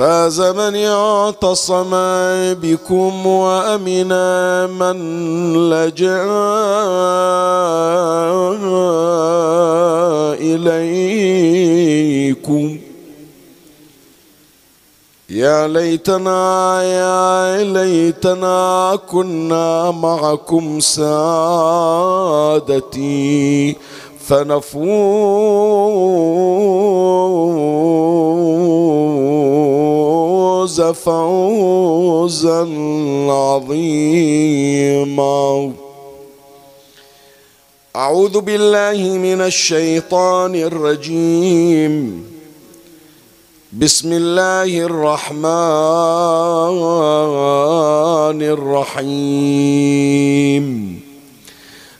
فاز من اعتصم بكم وامنا من لجأ إليكم. يا ليتنا يا ليتنا كنا معكم سادتي. فنفوز فوزا عظيما. أعوذ بالله من الشيطان الرجيم. بسم الله الرحمن الرحيم.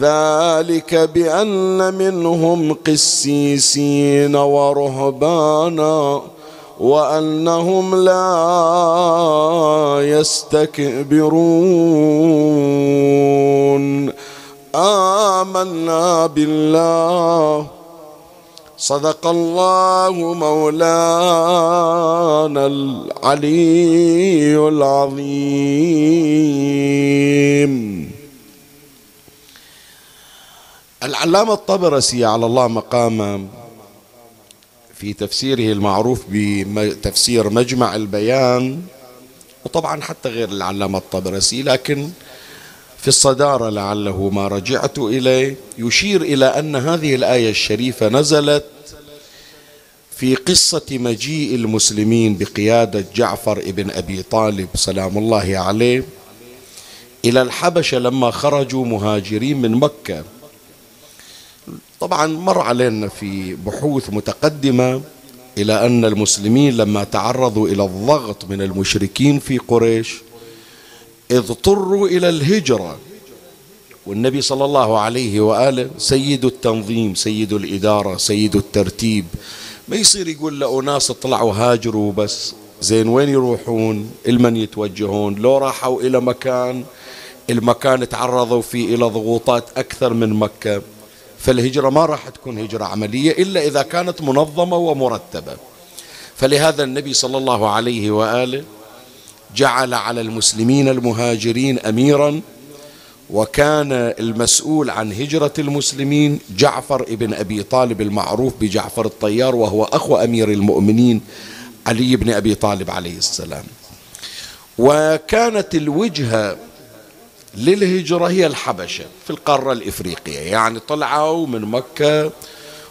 ذلك بأن منهم قسيسين ورهبانا وأنهم لا يستكبرون. آمنا بالله. صدق الله مولانا العلي العظيم. العلامة الطبرسي على الله مقامه في تفسيره المعروف بتفسير مجمع البيان وطبعا حتى غير العلامة الطبرسي لكن في الصدارة لعله ما رجعت إليه يشير إلى أن هذه الآية الشريفة نزلت في قصة مجيء المسلمين بقيادة جعفر ابن أبي طالب سلام الله عليه إلى الحبشة لما خرجوا مهاجرين من مكة. طبعا مر علينا في بحوث متقدمة إلى أن المسلمين لما تعرضوا إلى الضغط من المشركين في قريش اضطروا إلى الهجرة. والنبي صلى الله عليه وآله سيد التنظيم سيد الإدارة سيد الترتيب. ما يصير يقول لأناس اطلعوا هاجروا بس. زين وين يروحون؟ المن يتوجهون؟ لو راحوا إلى مكان المكان تعرضوا فيه إلى ضغوطات أكثر من مكة. فالهجرة ما راح تكون هجرة عملية إلا إذا كانت منظمة ومرتبة. فلهذا النبي صلى الله عليه وآله جعل على المسلمين المهاجرين اميرا وكان المسؤول عن هجرة المسلمين جعفر ابن أبي طالب المعروف بجعفر الطيار وهو أخو أمير المؤمنين علي بن أبي طالب عليه السلام. وكانت الوجهة للهجرة هي الحبشة في القارة الإفريقية. يعني طلعوا من مكة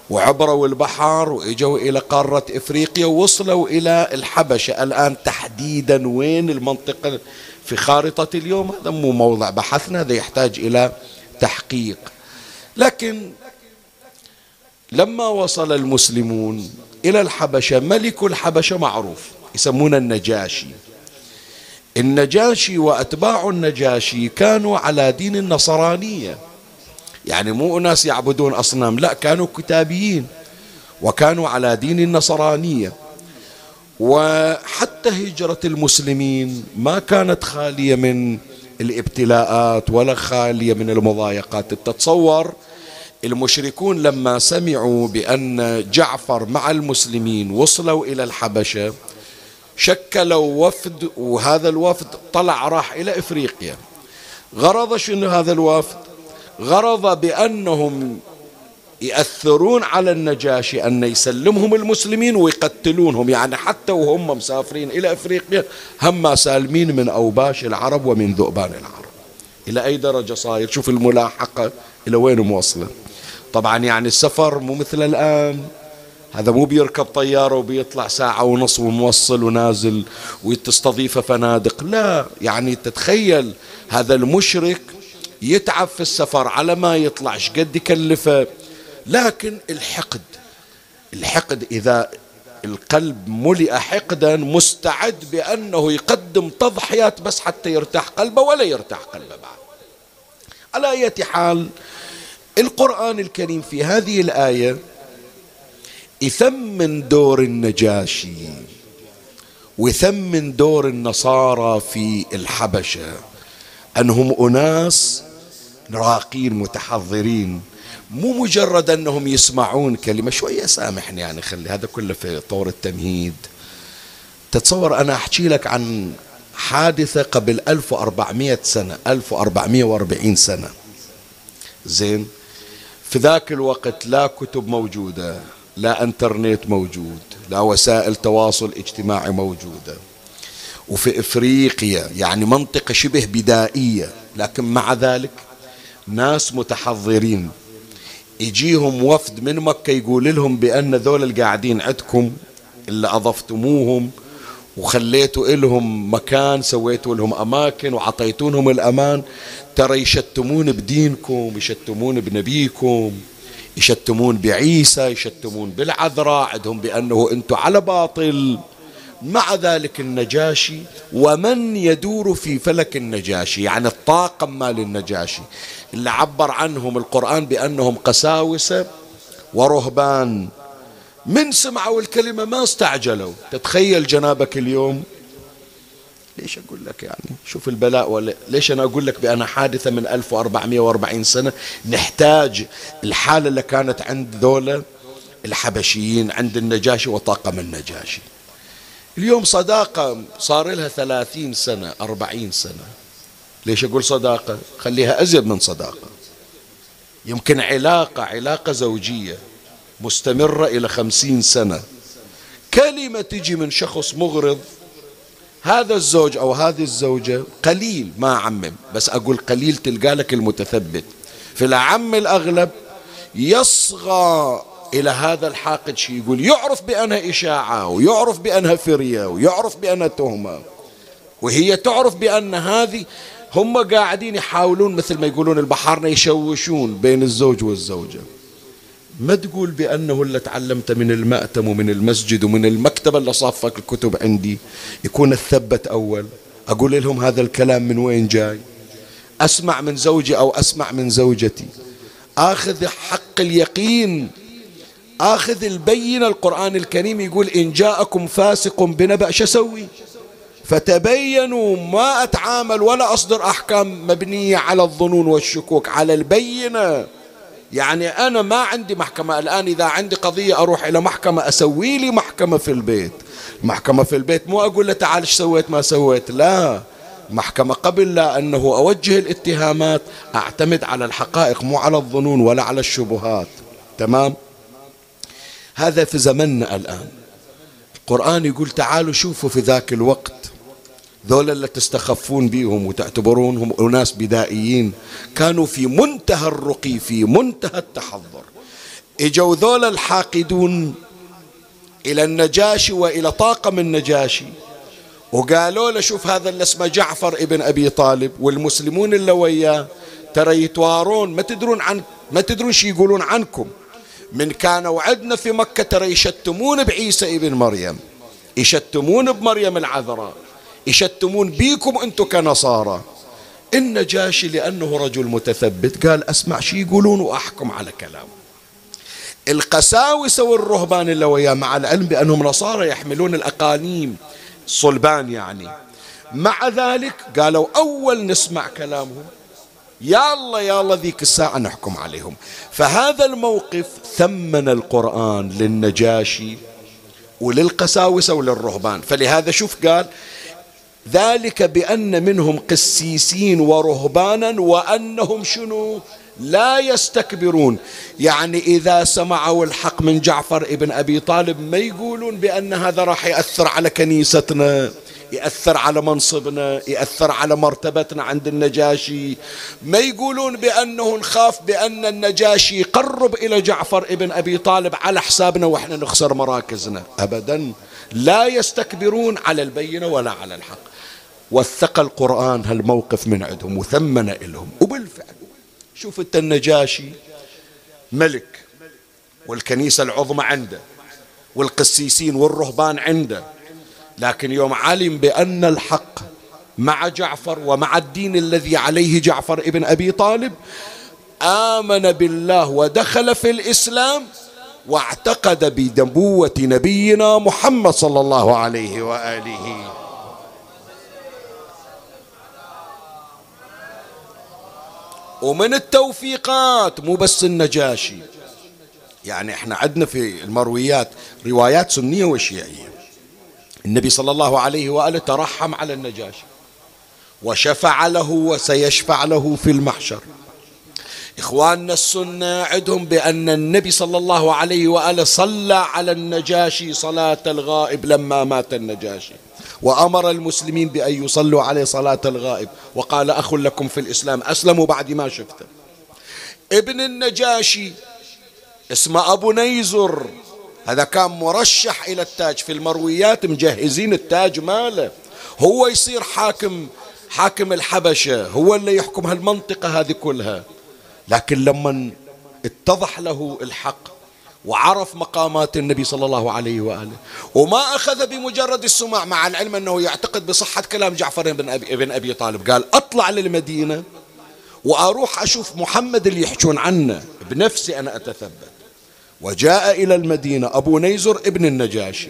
وعبروا البحر وإجوا إلى قارة إفريقيا ووصلوا إلى الحبشة. الآن تحديدا وين المنطقة في خارطة اليوم؟ هذا مو موضع بحثنا هذا يحتاج إلى تحقيق. لكن لما وصل المسلمون إلى الحبشة ملك الحبشة معروف يسمونه النجاشي. النجاشي وأتباع النجاشي كانوا على دين النصرانية. يعني مو ناس يعبدون أصنام لا كانوا كتابيين وكانوا على دين النصرانية. وحتى هجرة المسلمين ما كانت خالية من الابتلاءات ولا خالية من المضايقات. تتصور المشركون لما سمعوا بأن جعفر مع المسلمين وصلوا إلى الحبشة شكلوا وفد وهذا الوفد طلع راح إلى إفريقيا. غرض شنو هذا الوفد؟ غرض بأنهم يأثرون على النجاشي أن يسلمهم المسلمين ويقتلونهم. يعني حتى وهم مسافرين إلى أفريقيا هم سالمين من أوباش العرب ومن ذؤبان العرب. إلى أي درجة صاير؟ شوف الملاحقة إلى وين موصلة. طبعا يعني السفر مو مثل الآن. هذا مو بيركب طيارة وبيطلع ساعة ونص وموصل ونازل وتستضيفه فنادق. لا يعني تتخيل هذا المشرك يتعب في السفر على ما يطلع قد يكلفه؟ لكن الحقد الحقد إذا القلب ملئ حقدا مستعد بأنه يقدم تضحيات بس حتى يرتاح قلبه ولا يرتاح قلبه بعد. على أي حال القرآن الكريم في هذه الآية يثمن دور النجاشي ويثمن دور النصارى في الحبشة أنهم أناس راقين متحضرين مو مجرد أنهم يسمعون كلمة شوية سامحني يعني خلي هذا كله في طور التمهيد. تتصور أنا أحكي لك عن حادثة قبل 1400 سنة 1440 سنة. زين؟ في ذاك الوقت لا كتب موجودة. لا انترنت موجود لا وسائل تواصل اجتماعي موجودة. وفي افريقيا يعني منطقة شبه بدائية لكن مع ذلك ناس متحضرين. يجيهم وفد من مكة يقول لهم بأن ذول القاعدين عندكم اللي أضفتموهم وخليتوا لهم مكان سويتوا لهم أماكن وعطيتونهم الأمان. ترى يشتمون بدينكم يشتمون بنبيكم. يشتمون بعيسى يشتمون بالعذراء عندهم بأنه أنتم على باطل. مع ذلك النجاشي ومن يدور في فلك النجاشي؟ يعني الطاقم مال النجاشي. اللي عبر عنهم القرآن بأنهم قساوسة ورهبان. من سمعوا الكلمة ما استعجلوا. تتخيل جنابك اليوم؟ ليش أقول لك يعني؟ شوف البلاء ولا ليش أنا أقول لك بأنا حادثة من 1440 سنة نحتاج الحالة اللي كانت عند ذولا الحبشيين عند النجاشي وطاقم النجاشي. اليوم صداقة صار لها ثلاثين سنة أربعين سنة. ليش أقول صداقة؟ خليها أزيد من صداقة. يمكن علاقة علاقة زوجية مستمرة إلى خمسين سنة. كلمة تجي من شخص مغرض هذا الزوج أو هذه الزوجة قليل ما أعمم بس أقول قليل تلقى لك المتثبت. في الأعم الأغلب يصغى إلى هذا الحاقد شيء يقول يعرف بأنها إشاعة ويعرف بأنها فرية ويعرف بأنها تهمة. وهي تعرف بأن هذه هم قاعدين يحاولون مثل ما يقولون البحارنا يشوشون بين الزوج والزوجة. ما تقول بأنه اللي تعلمت من المأتم ومن المسجد ومن المكتبة اللي صافك الكتب عندي يكون الثبت أول؟ أقول لهم هذا الكلام من وين جاي؟ أسمع من زوجي أو أسمع من زوجتي. آخذ حق اليقين. آخذ البينة القرآن الكريم يقول إن جاءكم فاسق بنبأ شسوي فتبينوا ما أتعامل ولا أصدر أحكام مبنية على الظنون والشكوك على البينة. يعني أنا ما عندي محكمة. الآن إذا عندي قضية أروح إلى محكمة أسوي لي محكمة في البيت. محكمة في البيت مو أقول له تعال إيش سويت ما سويت. لا. محكمة قبل لا أنه أوجه الاتهامات أعتمد على الحقائق مو على الظنون ولا على الشبهات. تمام؟ هذا في زمننا الآن. القرآن يقول تعالوا شوفوا في ذاك الوقت ذولا اللي تستخفون بهم وتعتبرونهم أناس بدائيين. كانوا في منتهى الرقي في منتهى التحضر. إجوا ذولا الحاقدون إلى النجاشي وإلى طاقم النجاشي. وقالوا له شوف هذا اللي اسمه جعفر ابن أبي طالب والمسلمون اللي وياه ترى يتوارون. ما تدرون عن ما تدرون شو يقولون عنكم. من كانوا عندنا في مكة ترى يشتمون بعيسى ابن مريم. يشتمون بمريم العذراء. يشتمون بيكم أنتم كنصارى. النجاشي لأنه رجل متثبت. قال أسمع شي يقولون وأحكم على كلامه. القساوسة والرهبان اللي وياه مع العلم بأنهم نصارى يحملون الأقانيم. صلبان يعني. مع ذلك قالوا أول نسمع كلامهم. يا الله يا الله ذيك الساعة نحكم عليهم. فهذا الموقف ثمن القرآن للنجاشي وللقساوسة وللرهبان. فلهذا شوف قال ذلك بأن منهم قسيسين ورهبانا وأنهم شنو لا يستكبرون. يعني إذا سمعوا الحق من جعفر ابن أبي طالب ما يقولون بأن هذا راح يأثر على كنيستنا يأثر على منصبنا يأثر على مرتبتنا عند النجاشي. ما يقولون بأنه نخاف بأن النجاشي يقرب إلى جعفر ابن أبي طالب على حسابنا وإحنا نخسر مراكزنا. أبدا لا يستكبرون على البينة ولا على الحق. وثق القرآن هالموقف من عندهم وثمن إلهم. وبالفعل شوف أنت النجاشي ملك والكنيسة العظمى عنده والقسيسين والرهبان عنده. لكن يوم علم بأن الحق مع جعفر ومع الدين الذي عليه جعفر ابن أبي طالب آمن بالله ودخل في الإسلام واعتقد بنبوة نبينا محمد صلى الله عليه وآله. ومن التوفيقات مو بس النجاشي. يعني إحنا عندنا في المرويات روايات سنية وشيعية. النبي صلى الله عليه وآله ترحم على النجاشي. وشفع له وسيشفع له في المحشر. إخواننا السنة عندهم بأن النبي صلى الله عليه وآله صلى على النجاشي صلاة الغائب لما مات النجاشي. وأمر المسلمين بأن يصلوا عليه صلاة الغائب. وقال أخ لكم في الإسلام أسلموا بعد ما شفته ابن النجاشي اسمه أبو نيزر هذا كان مرشح إلى التاج في المرويات مجهزين التاج ماله. هو يصير حاكم حاكم الحبشة هو اللي يحكم هالمنطقة هذه كلها. لكن لما اتضح له الحق وعرف مقامات النبي صلى الله عليه وآله. وما أخذ بمجرد السماع مع العلم أنه يعتقد بصحة كلام جعفر بن أبي, بن أبي طالب. قال أطلع للمدينة وأروح أشوف محمد اللي يحجون عنه. بنفسي أنا أتثبت. وجاء إلى المدينة أبو نيزر ابن النجاشي.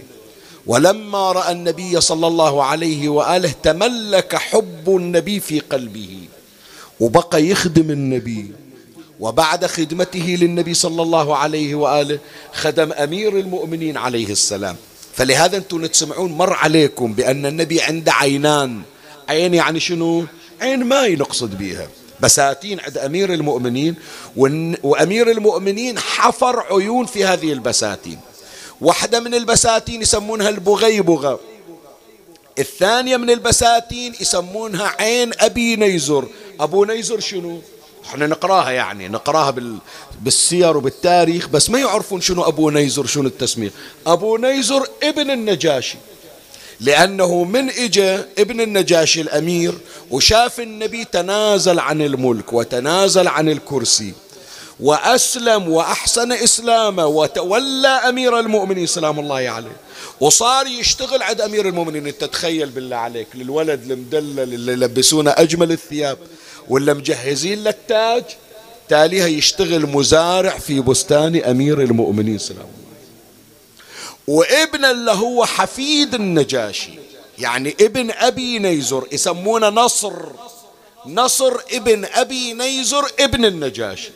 ولما رأى النبي صلى الله عليه وآله تملك حب النبي في قلبه. وبقى يخدم النبي. وبعد خدمته للنبي صلى الله عليه وآله خدم أمير المؤمنين عليه السلام. فلهذا أنتم تسمعون مر عليكم بأن النبي عنده عينان. عين يعني شنو؟ عين ماي نقصد بها بساتين عند أمير المؤمنين وأمير المؤمنين حفر عيون في هذه البساتين. واحدة من البساتين يسمونها البغيبغة. الثانية من البساتين يسمونها عين أبي نيزر. أبو نيزر شنو؟ إحنا نقراها يعني نقراها بال... بالسير وبالتاريخ بس ما يعرفون شنو أبو نيزر شنو التسمية. أبو نيزر ابن النجاشي لأنه من إجا ابن النجاشي الأمير وشاف النبي تنازل عن الملك وتنازل عن الكرسي وأسلم وأحسن إسلامه وتولى أمير المؤمنين سلام الله عليه. وصار يشتغل عند أمير المؤمنين أنت تخيل بالله عليك للولد المدلل اللي يلبسونه أجمل الثياب. ولا مجهزين للتاج؟ تاليها يشتغل مزارع في بستان أمير المؤمنين سلام وابن اللي هو حفيد النجاشي يعني ابن أبي نيزر يسمونه نصر. نصر ابن أبي نيزر ابن النجاشي.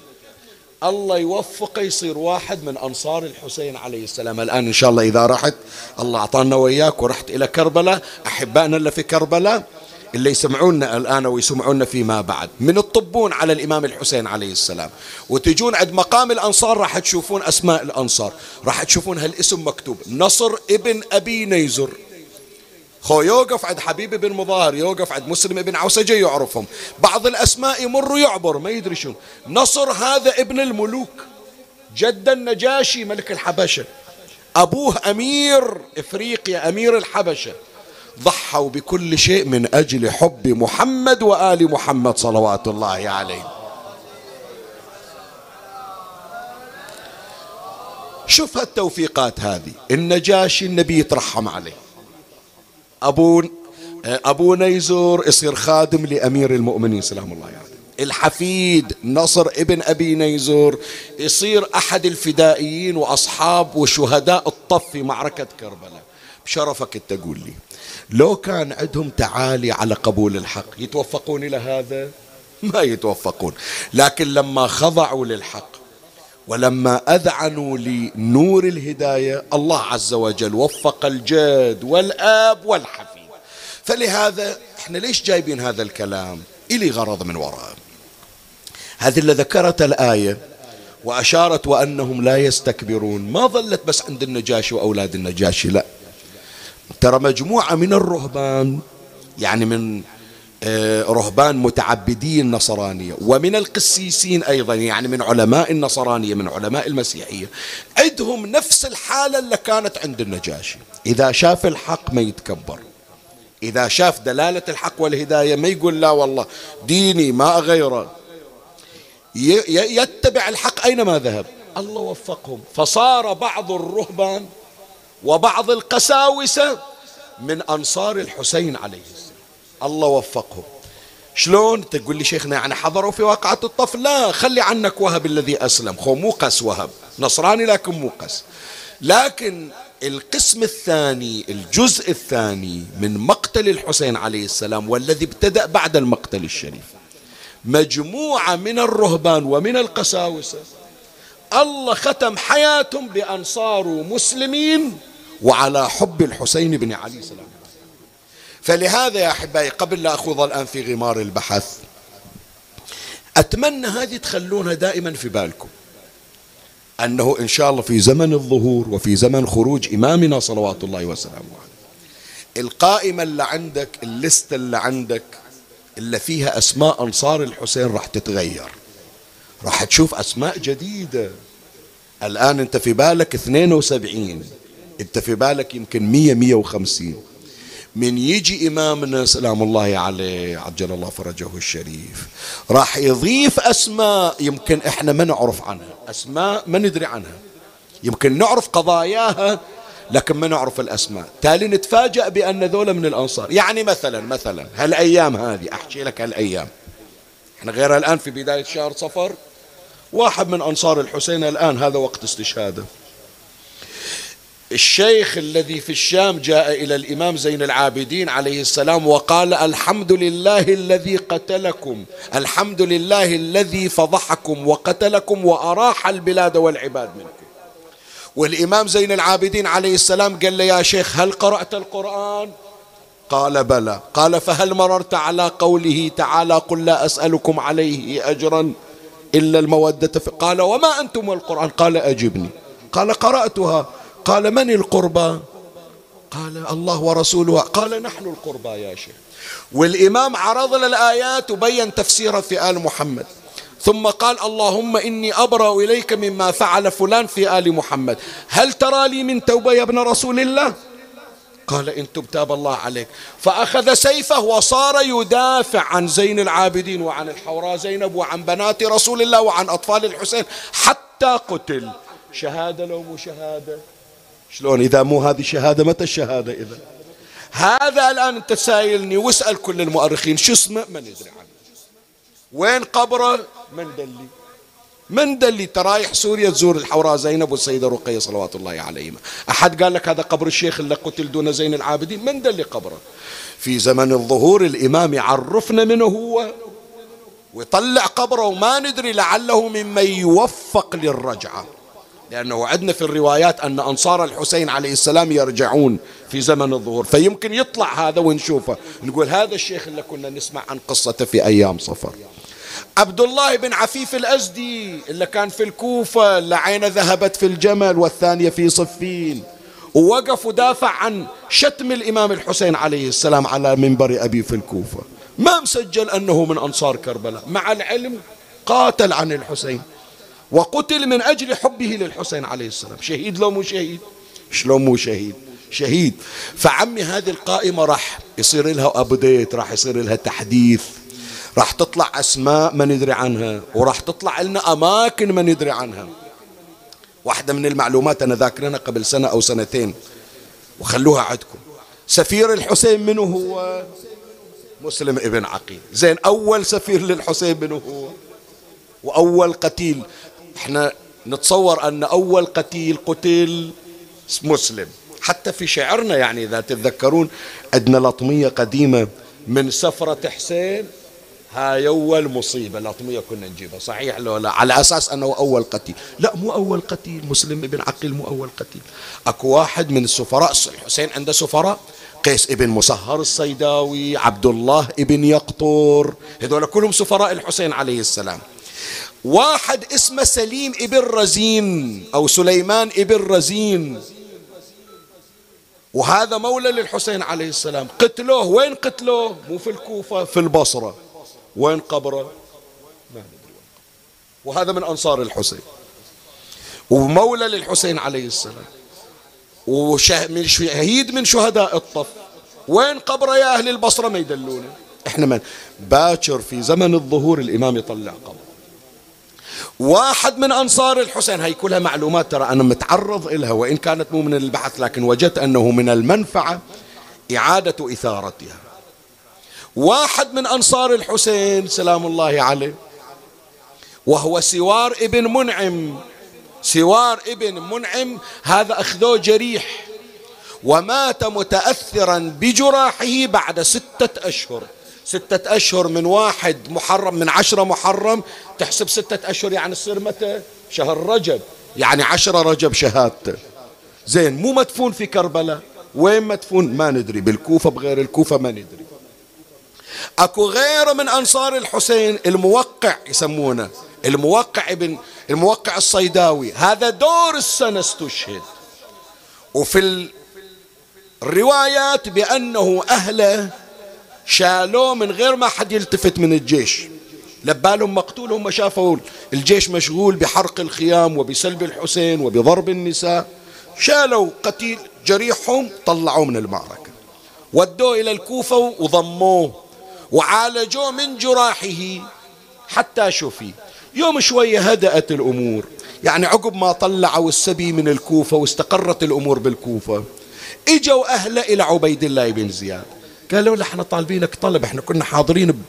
الله يوفقه يصير واحد من أنصار الحسين عليه السلام. الآن إن شاء الله إذا رحت الله أعطانا وياك ورحت إلى كربلاء. أحبائنا اللي في كربلاء اللي يسمعونا الآن ويسمعونا فيما بعد. من الطبون على الإمام الحسين عليه السلام. وتجون عند مقام الأنصار راح تشوفون أسماء الأنصار. راح تشوفون هالاسم مكتوب. نصر ابن أبي نيزر. خو يوقف عند حبيب بن مظاهر يوقف عند مسلم بن عوسجة يعرفهم. بعض الأسماء يمر يعبر ما يدري شو نصر هذا ابن الملوك. جد النجاشي ملك الحبشة. أبوه أمير إفريقيا أمير الحبشة. ضحوا بكل شيء من أجل حب محمد وآل محمد صلوات الله عليه. شوف هالتوفيقات هذه النجاشي النبي يترحم عليه. أبو أبو نيزور يصير خادم لأمير المؤمنين سلام الله عليه. يعني. الحفيد نصر ابن أبي نيزور يصير أحد الفدائيين وأصحاب وشهداء الطف في معركة كربلاء. بشرفك تقول لي. لو كان عندهم تعالي على قبول الحق يتوفقون إلى هذا؟ ما يتوفقون. لكن لما خضعوا للحق ولما أذعنوا لنور الهداية الله عز وجل وفق الجد والآب والحفيد. فلهذا إحنا ليش جايبين هذا الكلام؟ إلي غرض من وراءه هذه اللي ذكرت الآية وأشارت وأنهم لا يستكبرون. ما ظلت بس عند النجاشي وأولاد النجاشي لا. ترى مجموعة من الرهبان يعني من آه، رهبان متعبدين نصرانية ومن القسيسين أيضا يعني من علماء النصرانية من علماء المسيحية عندهم نفس الحالة اللي كانت عند النجاشي. إذا شاف الحق ما يتكبر. إذا شاف دلالة الحق والهداية ما يقول لا والله ديني ما أغيره. يتبع الحق أينما ذهب. الله وفقهم. فصار بعض الرهبان وبعض القساوسة من أنصار الحسين عليه السلام. الله وفقهم شلون؟ تقول لي شيخنا يعني حضروا في واقعة الطف؟ لا خلي عنك وهب الذي أسلم. خو مو قس وهب. نصراني لكن مو قس. لكن القسم الثاني الجزء الثاني من مقتل الحسين عليه السلام والذي ابتدأ بعد المقتل الشريف مجموعة من الرهبان ومن القساوسة الله ختم حياتهم بأن صاروا مسلمين وعلى حب الحسين بن علي سلام فلهذا يا أحبائي قبل لا أخوض الآن في غمار البحث أتمنى هذه تخلونها دائما في بالكم أنه إن شاء الله في زمن الظهور وفي زمن خروج إمامنا صلوات الله وسلامه عليه. القائمة اللي عندك الليست اللي عندك اللي فيها أسماء أنصار الحسين راح تتغير. راح تشوف أسماء جديدة. الآن أنت في بالك 72 أنت في بالك يمكن 100 150 من يجي إمامنا سلام الله عليه عجل الله فرجه الشريف راح يضيف أسماء يمكن إحنا ما نعرف عنها. أسماء ما ندري عنها. يمكن نعرف قضاياها لكن ما نعرف الأسماء. تالي نتفاجأ بأن ذولا من الأنصار. يعني مثلا مثلا هالأيام هذه أحكي لك هالأيام. إحنا غير الآن في بداية شهر صفر. واحد من أنصار الحسين الآن هذا وقت استشهاده. الشيخ الذي في الشام جاء إلى الإمام زين العابدين عليه السلام وقال الحمد لله الذي قتلكم الحمد لله الذي فضحكم وقتلكم وأراح البلاد والعباد منكم. والإمام زين العابدين عليه السلام قال له يا شيخ هل قرأت القرآن؟ قال بلى. قال فهل مررت على قوله تعالى قل لا أسألكم عليه أجرا؟ إلا المودة قال وما أنتم القرآن؟ قال أجبني. قال قرأتها. قال من القربى؟ قال الله ورسوله. قال نحن القربى يا شيخ. والإمام عرض الآيات وبين تفسيرها في آل محمد. ثم قال اللهم إني أبرأ إليك مما فعل فلان في آل محمد. هل ترى لي من توبة يا ابن رسول الله؟ قال إن تبتاب الله عليك. فأخذ سيفه وصار يدافع عن زين العابدين وعن الحوراء زينب وعن بنات رسول الله وعن أطفال الحسين حتى قتل. شهادة لو مو شهادة. شلون؟ إذا مو هذه شهادة متى الشهادة إذا؟ هذا الآن أنت سائلني واسأل كل المؤرخين شو اسمه؟ ما ندري عنه. وين قبره؟ من دلي من دلي ترايح سوريا تزور الحوراء زينب والسيدة رقية صلوات الله عليهما. أحد قال لك هذا قبر الشيخ اللي قتل دون زين العابدين؟ من دلي قبره؟ في زمن الظهور الإمام يعرفنا منه هو. ويطلع قبره وما ندري لعله ممن يوفق للرجعة. لأنه عندنا في الروايات أن أنصار الحسين عليه السلام يرجعون في زمن الظهور. فيمكن يطلع هذا ونشوفه. نقول هذا الشيخ اللي كنا نسمع عن قصته في أيام صفر. عبد الله بن عفيف الأزدي اللي كان في الكوفة اللي عينه ذهبت في الجمل والثانية في صفين. ووقف ودافع عن شتم الإمام الحسين عليه السلام على منبر أبي في الكوفة. ما مسجل أنه من أنصار كربلاء. مع العلم قاتل عن الحسين. وقتل من أجل حبه للحسين عليه السلام. شهيد لو مو شهيد؟ شلون مو شهيد؟ شهيد. فعمي هذه القائمة راح يصير لها أبديت راح يصير لها تحديث. راح تطلع أسماء ما ندري عنها وراح تطلع لنا أماكن ما ندري عنها. واحدة من المعلومات أنا ذاكرينها قبل سنة أو سنتين وخلوها عندكم. سفير الحسين منه هو؟ مسلم ابن عقيل. زين أول سفير للحسين منه هو؟ وأول قتيل. إحنا نتصور أن أول قتيل قتل مسلم. حتى في شعرنا يعني إذا تتذكرون عندنا لطمية قديمة من سفرة حسين هاي أول مصيبة لطمية كنا نجيبها. صحيح لو لا على أساس أنه أول قتيل. لا مو أول قتيل. مسلم ابن عقيل مو أول قتيل. أكو واحد من السفراء الحسين عنده سفراء قيس ابن مسهر الصيداوي عبد الله ابن يقطر هذول كلهم سفراء الحسين عليه السلام. واحد اسمه سليم ابن رزين أو سليمان ابن رزين. وهذا مولى للحسين عليه السلام. قتلوه. وين قتلوه؟ مو في الكوفة في البصرة. وين قبره ما ندري وهذا من أنصار الحسين. ومولى للحسين عليه السلام. وشهيد شهيد من شهداء الطف. وين قبره يا أهل البصرة؟ ما يدلونه إحنا من باكر في زمن الظهور الإمام يطلع قبر. واحد من أنصار الحسين. هي كلها معلومات ترى أنا متعرض إلها وإن كانت مو من البحث لكن وجدت أنه من المنفعة إعادة إثارتها. واحد من أنصار الحسين سلام الله عليه. وهو سوار ابن منعم. سوار ابن منعم هذا أخذوه جريح. ومات متأثرا بجراحه بعد ستة أشهر. ستة أشهر من واحد محرم من عشرة محرم. تحسب ستة أشهر يعني تصير متى؟ شهر رجب. يعني عشرة رجب شهادته. زين مو مدفون في كربلاء. وين مدفون؟ ما ندري. بالكوفة بغير الكوفة ما ندري. اكو غيره من انصار الحسين الموقع يسمونه الموقع ابن الموقع الصيداوي. هذا دور السنة استشهد. وفي الروايات بأنه أهله شالوه من غير ما حد يلتفت من الجيش. لبالهم مقتول هم شافوا الجيش مشغول بحرق الخيام وبسلب الحسين وبضرب النساء. شالوا قتيل جريحهم طلعوه من المعركة. ودوه إلى الكوفة وضموه. وعالجوه من جراحه. حتى شفي يوم شوية هدأت الأمور. يعني عقب ما طلعوا السبي من الكوفة واستقرت الأمور بالكوفة إجوا أهله إلى عبيد الله بن زياد. قالوا له إحنا طالبينك طلب إحنا كنا حاضرين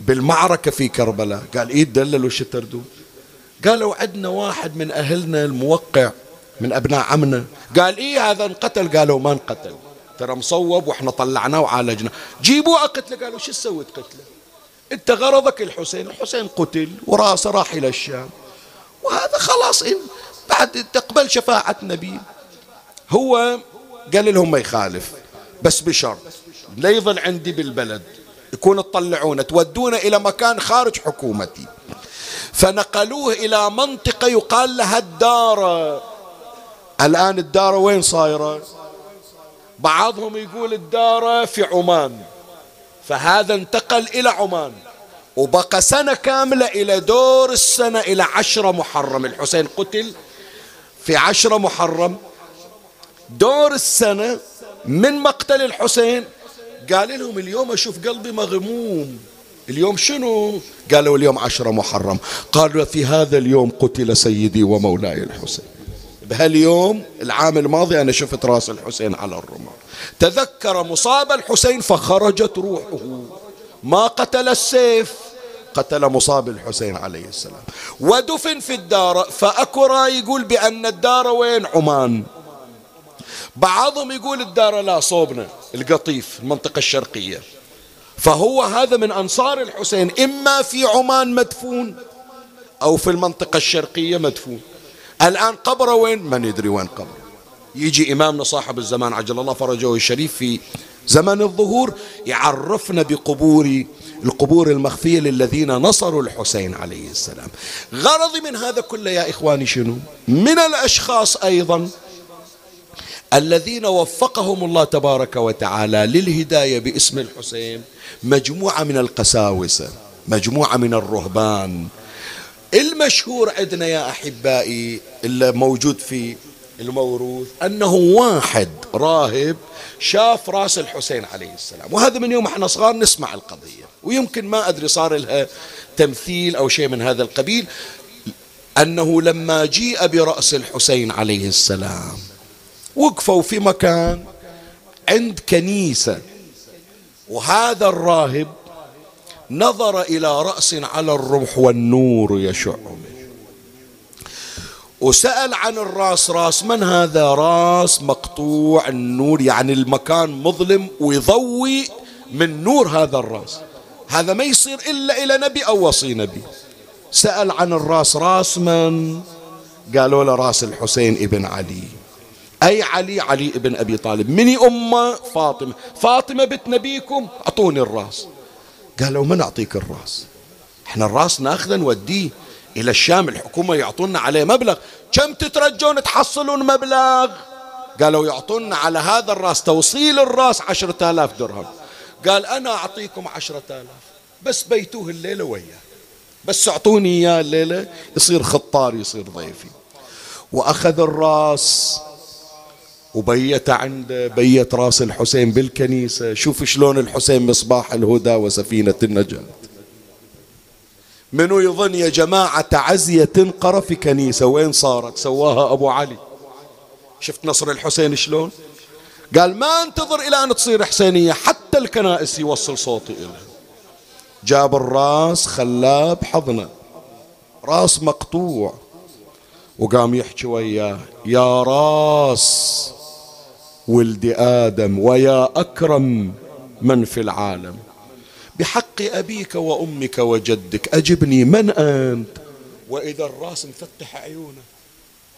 بالمعركة في كربلاء. قال إيه دللوا شو تردون؟ قالوا عندنا واحد من أهلنا الموقع من أبناء عمنا. قال إيه هذا؟ انقتل. قالوا ما انقتل. ترى مصوب وإحنا طلعناه وعالجناه. جيبوه قتله. قالوا شو سويت قتله انت غرضك الحسين. الحسين قتل وراسه راح إلى الشام. وهذا خلاص إن بعد تقبل شفاعة نبي. هو قال لهم ما يخالف بس بشرط. لا يظل عندي بالبلد. يكون تطلعونه تودونه إلى مكان خارج حكومتي. فنقلوه إلى منطقة يقال لها الدارة. الآن الدارة وين صايرة؟ بعضهم يقول الدارة في عمان فهذا انتقل إلى عمان وبقى سنة كاملة إلى دور السنة إلى عشرة محرم. الحسين قتل في عشرة محرم. دور السنة من مقتل الحسين؟ قال لهم اليوم أشوف قلبي مغموم. اليوم شنو؟ قالوا اليوم عشرة محرم. قالوا في هذا اليوم قتل سيدي ومولاي الحسين. بهاليوم العام الماضي أنا شفت رأس الحسين على الرمال. تذكر مصاب الحسين فخرجت روحه. ما قتل السيف قتل مصاب الحسين عليه السلام. ودفن في الدار فأكو راي يقول بأن الدار وين؟ عمان. بعضهم يقول الدار لا صوبنا القطيف المنطقة الشرقية. فهو هذا من أنصار الحسين إما في عمان مدفون أو في المنطقة الشرقية مدفون. الآن قبره وين؟ ما ندري وين قبره يجي إمامنا صاحب الزمان عجل الله فرجه الشريف في زمن الظهور يعرفنا بقبور القبور المخفية للذين نصروا الحسين عليه السلام. غرضي من هذا كله يا إخواني شنو؟ من الأشخاص أيضا الذين وفقهم الله تبارك وتعالى للهداية باسم الحسين مجموعة من القساوسة مجموعة من الرهبان المشهور عندنا يا أحبائي اللي موجود في الموروث أنه واحد راهب شاف راس الحسين عليه السلام. وهذا من يوم إحنا صغار نسمع القضية ويمكن ما أدري صار لها تمثيل أو شيء من هذا القبيل. أنه لما جيء برأس الحسين عليه السلام وقفوا في مكان عند كنيسة وهذا الراهب نظر إلى رأس على الرمح والنور يشع منه. وسأل عن الراس راس من هذا؟ راس مقطوع النور يعني المكان مظلم ويضوي من نور هذا الراس. هذا ما يصير إلا إلى نبي أو وصي نبي. سأل عن الراس راس من؟ قالوا له راس الحسين ابن علي. أي علي؟ علي ابن أبي طالب. من أمة فاطمة. فاطمة بنت نبيكم أعطوني الراس. قالوا من أعطيك الراس؟ إحنا الراس ناخذه نوديه إلى الشام الحكومة يعطونا عليه مبلغ. كم تترجون تحصلون مبلغ؟ قالوا يعطونا على هذا الراس توصيل الراس عشرة آلاف درهم. قال أنا أعطيكم عشرة آلاف. بس بيتوه الليلة وياه. بس أعطوني إياه الليلة يصير خطار يصير ضيفي. وأخذ الراس وبيت عنده بيت راس الحسين بالكنيسة. شوف شلون الحسين مصباح الهدى وسفينة النجاة. منو يظن يا جماعة تعزية تنقر في كنيسة؟ وين صارت؟ سواها أبو علي. شفت نصر الحسين شلون؟ قال ما انتظر إلى أن تصير حسينية حتى الكنائس يوصل صوتي إليها جاب الراس خلاه بحضنه. راس مقطوع. وقام يحكي وياه يا راس ولد آدم ويا أكرم من في العالم. بحق أبيك وأمك وجدك أجبني من أنت. وإذا الراس مفتح عيونه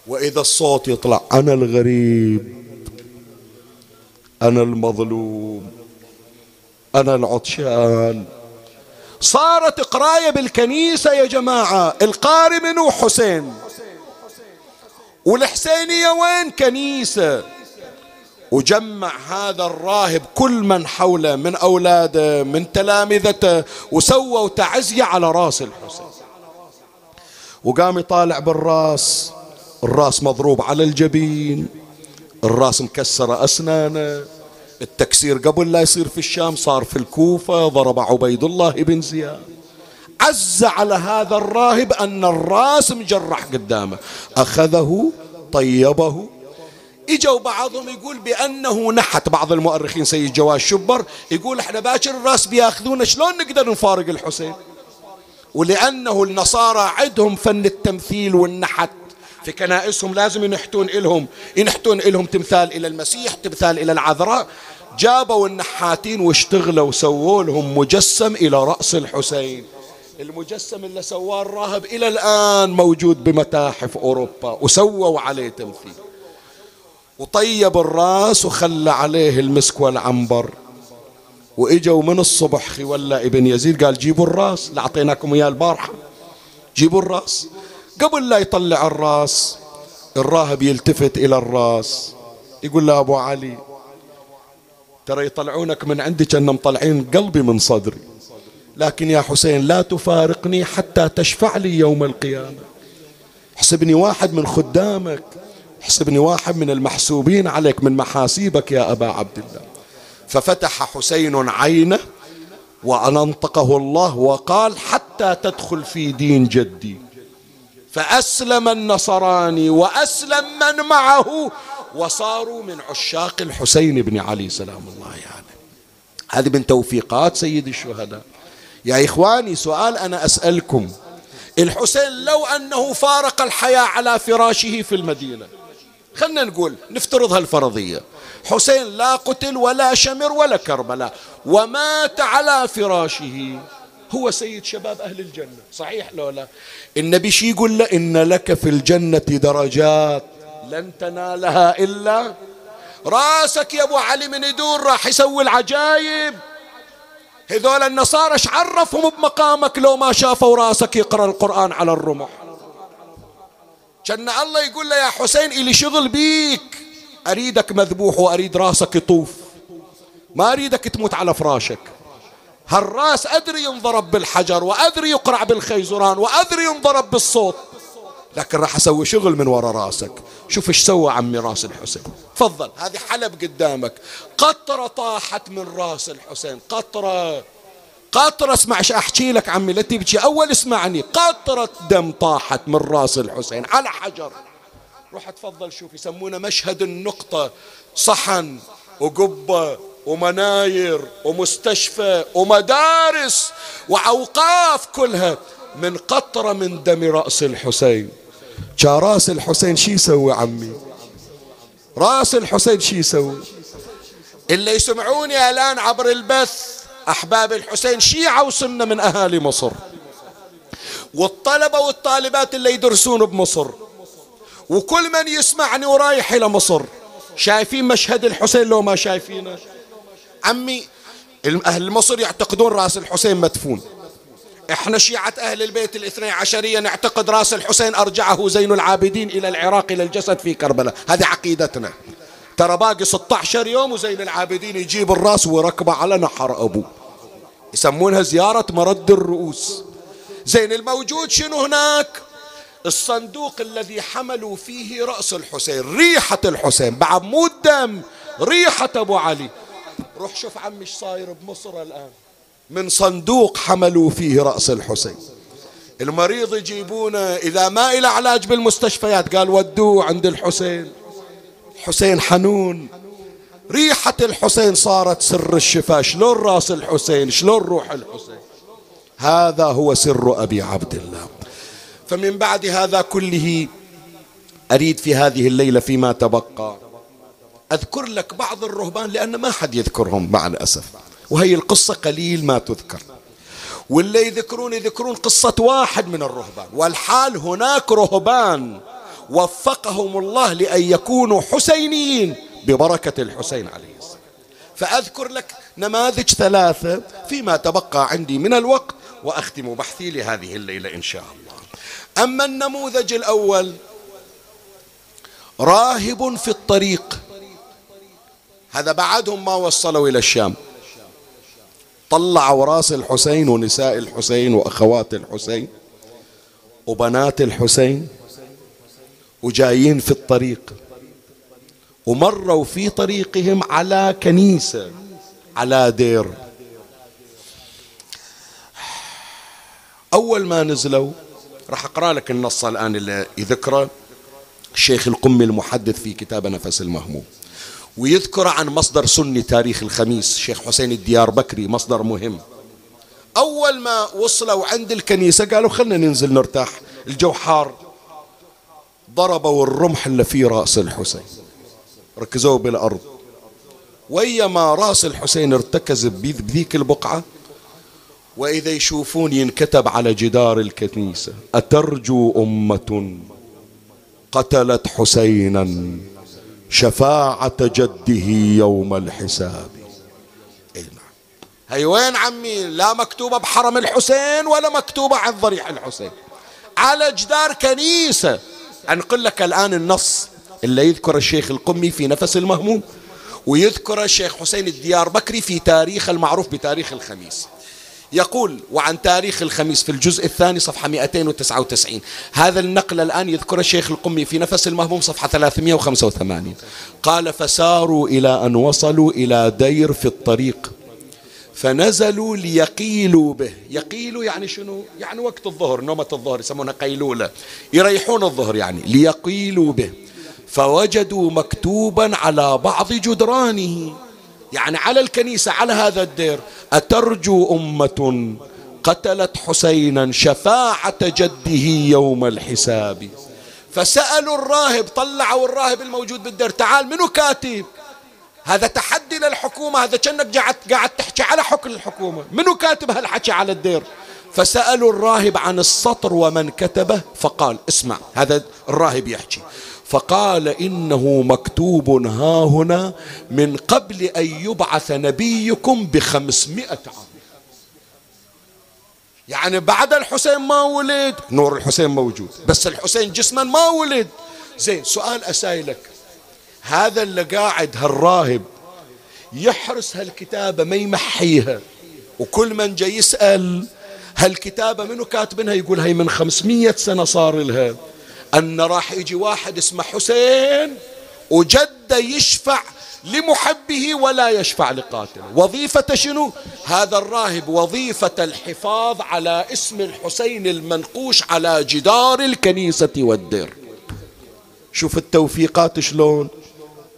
وإذا الصوت يطلع أنا الغريب أنا المظلوم أنا العطشان. صارت قراية بالكنيسة يا جماعة القارئ منو؟ حسين. والحسينية وين؟ كنيسة. وجمع هذا الراهب كل من حوله من أولاده من تلامذته وسووا تعزية على راس الحسين. وقام يطالع بالراس الراس مضروب على الجبين الراس مكسرة أسنانه التكسير قبل لا يصير في الشام صار في الكوفة ضرب عبيد الله بن زياد. عز على هذا الراهب أن الراس مجرح قدامه. أخذه طيبه إجوا بعضهم يقول بأنه نحت بعض المؤرخين سيد جواز شبر يقول إحنا باكر الراس بياخذونا شلون نقدر نفارق الحسين؟ ولأنه النصارى عندهم فن التمثيل والنحت في كنائسهم لازم ينحتون إلهم ينحتون إلهم تمثال إلى المسيح تمثال إلى العذراء. جابوا النحاتين واشتغلوا وسووا لهم مجسم إلى رأس الحسين. المجسم اللي سواه الراهب إلى الآن موجود بمتاحف أوروبا وسووا عليه تمثيل. وطيب الراس وخلى عليه المسك والعنبر. وإجوا من الصبح خولة ابن يزيد قال جيبوا الراس اللي أعطيناكم إياه البارحة. جيبوا الراس. قبل لا يطلع الراس الراهب يلتفت إلى الراس. يقول له أبو علي ترى يطلعونك من عندي كأنهم مطلعين قلبي من صدري. لكن يا حسين لا تفارقني حتى تشفع لي يوم القيامة. احسبني واحد من خدامك. احسبني واحد من المحسوبين عليك من محاسيبك يا أبا عبد الله. ففتح حسين عينه وأنطقه الله وقال حتى تدخل في دين جدي. فأسلم النصراني وأسلم من معه وصاروا من عشاق الحسين بن علي سلام الله يعني هذه من توفيقات سيد الشهداء. يا إخواني سؤال أنا أسألكم. الحسين لو أنه فارق الحياة على فراشه في المدينة خلنا نقول نفترض هالفرضية. حسين لا قتل ولا شمر ولا كربلاء ومات على فراشه. هو سيد شباب أهل الجنة. صحيح لو لا؟ النبي شي يقول له؟ إن لك في الجنة درجات لن تنالها إلا رأسك. يا أبو علي من يدور راح يسوي العجايب. هذول النصارى إيش عرفهم بمقامك لو ما شافوا رأسك يقرأ القرآن على الرمح؟ كان الله يقول له يا حسين إلي شغل بيك. أريدك مذبوح وأريد راسك يطوف. ما أريدك تموت على فراشك. هالراس أدري ينضرب بالحجر وأدري يقرع بالخيزران وأدري ينضرب بالصوت. لكن راح أسوي شغل من وراء راسك. شوف إيش سوى عمي راس الحسين. تفضل هذه حلب قدامك. قطرة طاحت من راس الحسين. قطرة. قطرة اسمع إيش أحكي لك عمي لا تبكي. أول اسمعني. قطرة دم طاحت من راس الحسين على حجر. روح تفضل شوف يسمونه مشهد النقطة. صحن وقبة ومناير ومستشفى ومدارس وأوقاف كلها من قطرة من دم رأس الحسين. جا رأس الحسين شي يسوي عمي؟ رأس الحسين شي يسوي؟ اللي يسمعوني الآن عبر البث. أحباب الحسين شيعة وسنة من أهالي مصر. والطلبة والطالبات اللي يدرسون بمصر. وكل من يسمعني ورايح إلى مصر. شايفين مشهد الحسين لو ما شايفينه؟ عمي أهل مصر يعتقدون رأس الحسين مدفون. إحنا شيعة أهل البيت الاثني عشرية نعتقد رأس الحسين أرجعه زين العابدين إلى العراق إلى الجسد في كربلاء. هذه عقيدتنا. ترى باقي 16 يوم وزين العابدين يجيب الراس ويركبه على نحر أبوه. يسمونها زيارة مرد الرؤوس. زين الموجود شنو هناك؟ الصندوق الذي حملوا فيه رأس الحسين ريحة الحسين بعد مو الدم ريحة أبو علي. روح شوف عمي إيش صاير بمصر الآن. من صندوق حملوا فيه رأس الحسين. المريض يجيبونه إذا ما إلى علاج بالمستشفيات قال ودوه عند الحسين. الحسين حنون. ريحة الحسين صارت سر الشفاء. شلون راس الحسين؟ شلون روح الحسين؟ هذا هو سر أبي عبد الله. فمن بعد هذا كله أريد في هذه الليلة فيما تبقى أذكر لك بعض الرهبان لأن ما حد يذكرهم مع الأسف. وهي القصة قليل ما تذكر. واللي يذكرون يذكرون قصة واحد من الرهبان. والحال هناك رهبان. وفقهم الله لأن يكونوا حسينيين ببركة الحسين عليه السلام. فأذكر لك نماذج ثلاثة فيما تبقى عندي من الوقت وأختم بحثي لهذه الليلة إن شاء الله. أما النموذج الأول راهب في الطريق. هذا بعدهم ما وصلوا إلى الشام. طلعوا راس الحسين ونساء الحسين وأخوات الحسين وبنات الحسين. وجايين في الطريق. ومروا في طريقهم على كنيسة على دير. أول ما نزلوا راح أقرأ لك النص الآن اللي يذكره الشيخ القمي المحدث في كتاب نفس المهموم. ويذكر عن مصدر سني تاريخ الخميس شيخ حسين الديار بكري مصدر مهم. أول ما وصلوا عند الكنيسة قالوا خلنا ننزل نرتاح. الجو حار ضربوا الرمح اللي في رأس الحسين. ركزوه بالأرض. ويما رأس الحسين ارتكز بذيك البقعة وإذا يشوفون ينكتب على جدار الكنيسة أترجو أمة قتلت حسينا شفاعة جده يوم الحساب. إي نعم. هي وين عمي؟ لا مكتوبة بحرم الحسين ولا مكتوبة عن ضريح الحسين. على جدار كنيسة. أنقل لك الآن النص اللي يذكر الشيخ القمي في نفس المهموم ويذكر الشيخ حسين الديار بكري في تاريخ المعروف بتاريخ الخميس. يقول وعن تاريخ الخميس في الجزء الثاني صفحة 299 هذا النقل الآن يذكر الشيخ القمي في نفس المهموم صفحة 385 قال فساروا إلى أن وصلوا إلى دير في الطريق فنزلوا ليقيلوا به. يقيلوا يعني شنو؟ يعني وقت الظهر نومة الظهر يسمونها قيلولة. يريحون الظهر يعني ليقيلوا به. فوجدوا مكتوبا على بعض جدرانه. يعني على الكنيسة على هذا الدير أترجو أمة قتلت حسينا شفاعة جده يوم الحساب. فسألوا الراهب طلعوا الراهب الموجود بالدير تعال منو كاتب؟ هذا تحدي للحكومة هذا كأنك قاعد قاعد تحكي على حكم الحكومة. منو كاتب هالحكي على الدير؟ فسألوا الراهب عن السطر ومن كتبه فقال اسمع هذا الراهب يحكي. فقال إنه مكتوب ها هنا من قبل أن يبعث نبيكم بخمسمائة عام. يعني بعد الحسين ما ولد نور الحسين موجود بس الحسين جسما ما ولد. زين سؤال أسائلك هذا اللي قاعد هالراهب يحرس هالكتابة ما يمحيها. وكل من جاي يسأل هالكتابة منو كاتبنها يقول هي من خمسمية سنة صار لها. أن راح يجي واحد اسمه حسين وجده يشفع لمحبه ولا يشفع لقاتله. وظيفة شنو؟ هذا الراهب وظيفة الحفاظ على اسم الحسين المنقوش على جدار الكنيسة والدير. شوف التوفيقات شلون؟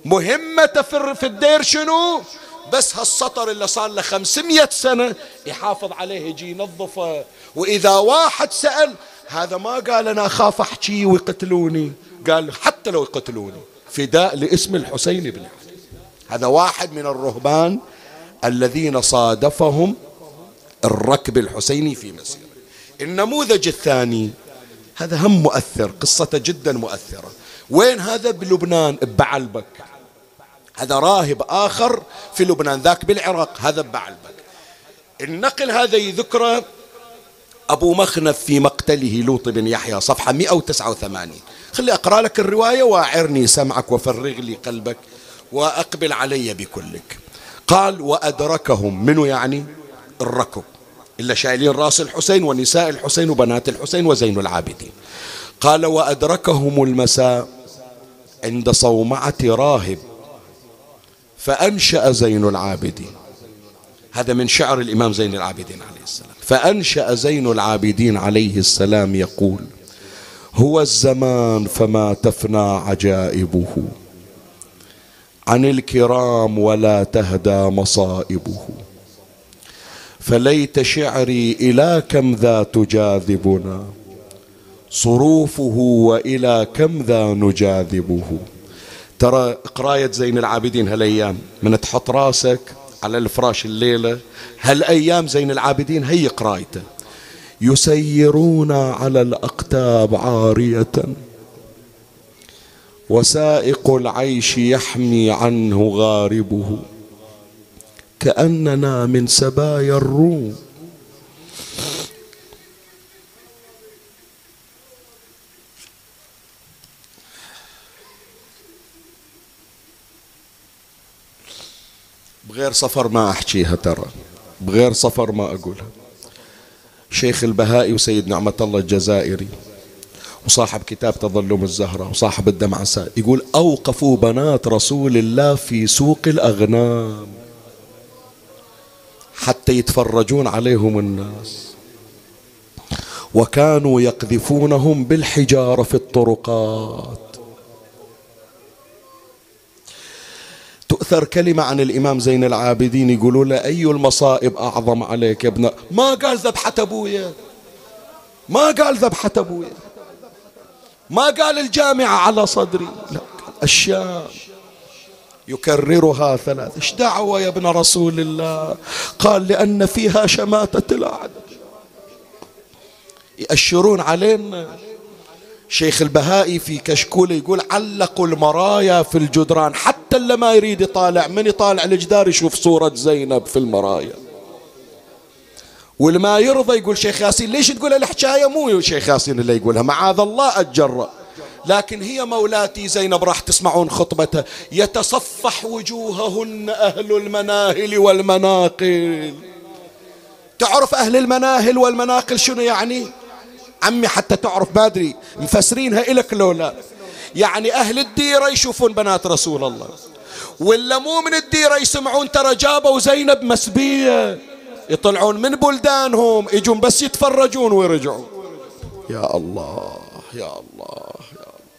مهمة في الدير شنو؟ بس هالسطر اللي صار له خمسمية سنة يحافظ عليه يجي ينظفه وإذا واحد سأل هذا ما قال أنا أخاف أحكي ويقتلوني. قال حتى لو يقتلوني. فداء لاسم الحسين بن علي. هذا واحد من الرهبان الذين صادفهم الركب الحسيني في مسيره النموذج الثاني هذا هم مؤثر قصته جدا مؤثرة. وين هذا؟ بلبنان بعلبك. هذا راهب آخر في لبنان ذاك بالعراق هذا بعلبك. النقل هذا يذكره أبو مخنف في مقتله لوط بن يحيى صفحة 189 خلي أقرأ لك الرواية وأعرني سمعك وفرغ لي قلبك وأقبل علي بكلك. قال وأدركهم منو يعني؟ الركب. إلا شايلين راس الحسين ونساء الحسين وبنات الحسين وزين العابدين. قال وأدركهم المساء عند صومعة راهب. فأنشأ زين العابدين. هذا من شعر الإمام زين العابدين عليه السلام. فأنشأ زين العابدين عليه السلام يقول هو الزمان فما تفنى عجائبه. عن الكرام ولا تهدى مصائبه. فليت شعري إلى كم ذا تجاذبنا. صروفه وإلى كم ذا نجاذبه. ترى قراية زين العابدين هالأيام من تحط راسك على الفراش الليلة هالأيام زين العابدين هي قرايته. يسيرون على الأقتاب عارية. وسائق العيش يحمي عنه غاربه. كأننا من سبايا الروم. بغير صفر ما أحكيها ترى. بغير صفر ما أقولها. شيخ البهائي وسيد نعمة الله الجزائري وصاحب كتاب تظلم الزهرة وصاحب الدمعساء يقول أوقفوا بنات رسول الله في سوق الأغنام. حتى يتفرجون عليهم الناس. وكانوا يقذفونهم بالحجارة في الطرقات. تؤثر كلمة عن الإمام زين العابدين يقولوا له أي المصائب أعظم عليك يا ابن ما قال ذبحة أبويا. ما قال ذبحة أبويا. ما قال الجامعة على صدري. لا الشام يكررها ثلاث. إيش دعوة يا ابن رسول الله؟ قال لأن فيها شماتة الأعداء يأشرون علينا. شيخ البهائي في كشكول يقول علقوا المرايا في الجدران حتى اللي ما يريد يطالع من يطالع الجدار يشوف صورة زينب في المرايا. واللي ما يرضى يقول شيخ ياسين ليش تقول الحكاية؟ مو شيخ ياسين اللي يقولها معاذ الله أتجرأ. لكن هي مولاتي زينب راح تسمعون خطبته يتصفح وجوههن أهل المناهل والمناقل. تعرف أهل المناهل والمناقل شنو يعني؟ عمي حتى تعرف ما أدري مفسرينها إلك لو لا. يعني أهل الديرة يشوفون بنات رسول الله. ولا مو من الديرة يسمعون ترى جابوا زينب مسبية. يطلعون من بلدانهم يجون بس يتفرجون ويرجعون. يا الله يا الله يا الله.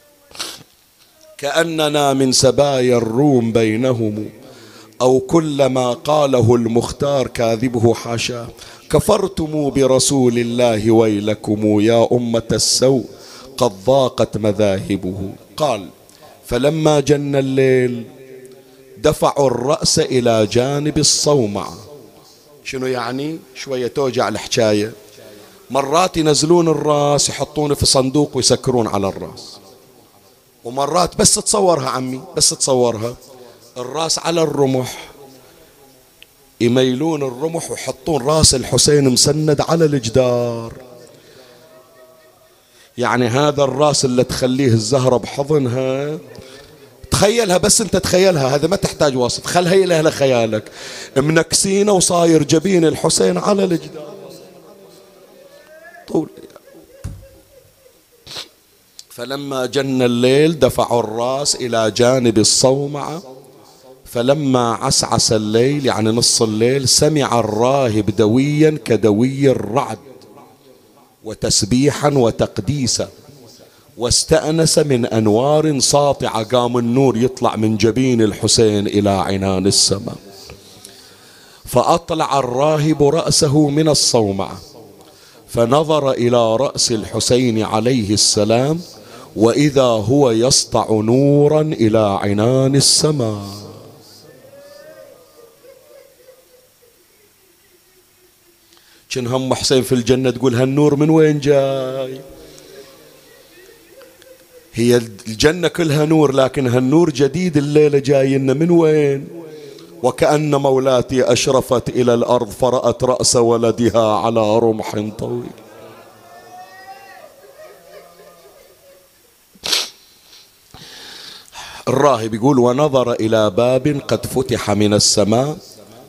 كأننا من سبايا الروم بينهم أو كل ما قاله المختار كاذبه حاشاه كفرتم برسول الله ويلكم يا أمة السوء. قد ضاقت مذاهبه. قال فلما جن الليل دفعوا الرأس إلى جانب الصومعة. شنو يعني؟ شوية توجع الحكاية. مرات ينزلون الرأس يحطونه في صندوق ويسكرون على الرأس. ومرات بس تصورها عمي بس تصورها. الرأس على الرمح يميلون الرمح ويحطون رأس الحسين مسند على الجدار. يعني هذا الراس اللي تخليه الزهرة بحضنها تخيلها بس انت تخيلها هذا ما تحتاج وصف خلها إلى لخيالك. منكسينة وصاير جبين الحسين على الجدار. طول. فلما جن الليل دفعوا الراس إلى جانب الصومعة فلما عسعس الليل يعني نص الليل سمع الراهب دويا كدوي الرعد. وتسبيحا وتقديسا. واستأنس من أنوار ساطعة قام النور يطلع من جبين الحسين إلى عنان السماء. فأطلع الراهب رأسه من الصومعة فنظر إلى رأس الحسين عليه السلام وإذا هو يسطع نورا إلى عنان السماء. كن هم حسين في الجنة تقول هالنور من وين جاي؟ هي الجنة كلها نور لكن هالنور جديد الليلة جاي لنا من وين؟ وكأن مولاتي أشرفت إلى الأرض فرأت رأس ولدها على رمح طويل. الراهب يقول ونظر إلى باب قد فتح من السماء.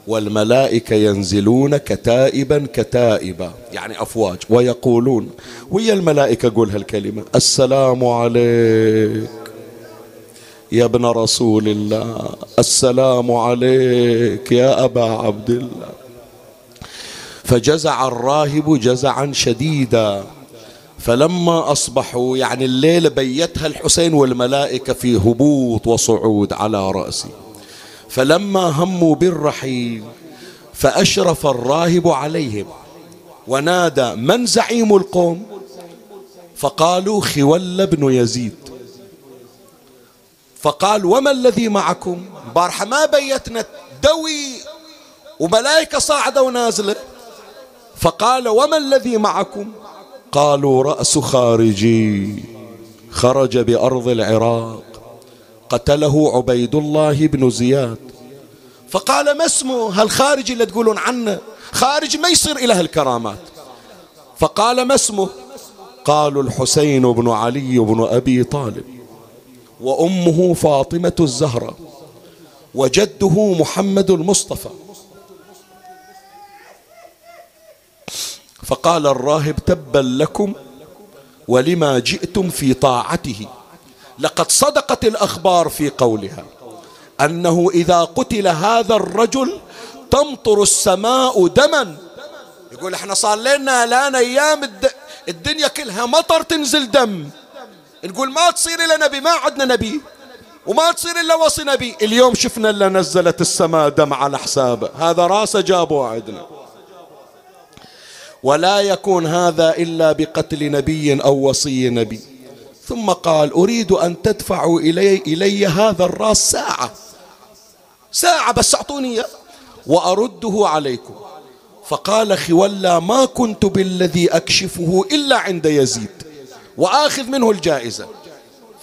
والملائكة ينزلون كتائبا كتائبا يعني أفواج ويقولون ويا الملائكة قول هالكلمة السلام عليك يا ابن رسول الله السلام عليك يا أبا عبد الله. فجزع الراهب جزعا شديدا فلما أصبحوا يعني الليلة بيتها الحسين والملائكة في هبوط وصعود على رأسه. فلما هموا بالرحيل فأشرف الراهب عليهم ونادى من زعيم القوم؟ فقالوا خول بن يزيد. فقال وما الذي معكم؟ بارحة ما بيتنا دوي وملائكة صاعدة ونازلة. فقال وما الذي معكم؟ قالوا رأس خارجي خرج بأرض العراق. قتله عبيد الله بن زياد. فقال ما اسمه؟ هالخارجي اللي تقولون عنه؟ خارج ما يصير إله الكرامات فقال ما اسمه؟ قالوا الحسين بن علي بن أبي طالب. وأمه فاطمة الزهرة وجده محمد المصطفى. فقال الراهب تبا لكم ولما جئتم في طاعته. لقد صدقت الأخبار في قولها. أنه إذا قتل هذا الرجل تمطر السماء دما. يقول إحنا صار لنا الآن أيام الدنيا كلها مطر تنزل دم. نقول ما تصير إلا نبي ما عندنا نبي. وما تصير إلا وصي نبي. اليوم شفنا إلا نزلت السماء دم على حسابه. هذا راسه جابه عندنا ولا يكون هذا إلا بقتل نبي أو وصي نبي. ثم قال أريد أن تدفعوا إلي, إلي هذا الراس ساعة. ساعة بس أعطوني وأرده عليكم. فقال خولى ما كنت بالذي أكشفه إلا عند يزيد. وآخذ منه الجائزة.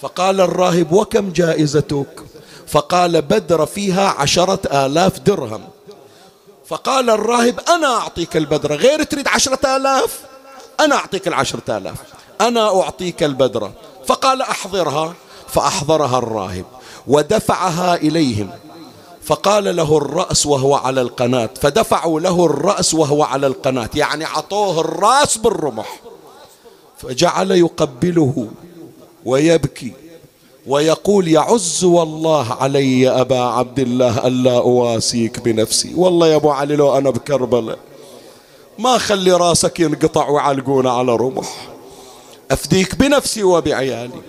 فقال الراهب وكم جائزتك؟ فقال بدر فيها عشرة آلاف درهم. فقال الراهب أنا أعطيك البدرة غير تريد عشرة آلاف؟ أنا أعطيك العشرة آلاف. أنا أعطيك البدرة فقال أحضرها. فأحضرها الراهب. ودفعها إليهم. فقال له الرأس وهو على القناة. فدفعوا له الرأس وهو على القناة. يعني عطوه الرأس بالرمح. فجعل يقبله ويبكي. ويقول يعز والله علي أبا عبد الله ألا أواسيك بنفسي. والله يا أبو علي لو أنا بكربلاء ما خلي راسك ينقطع وعلقونا على رمح. أفديك بنفسي وبعيالي.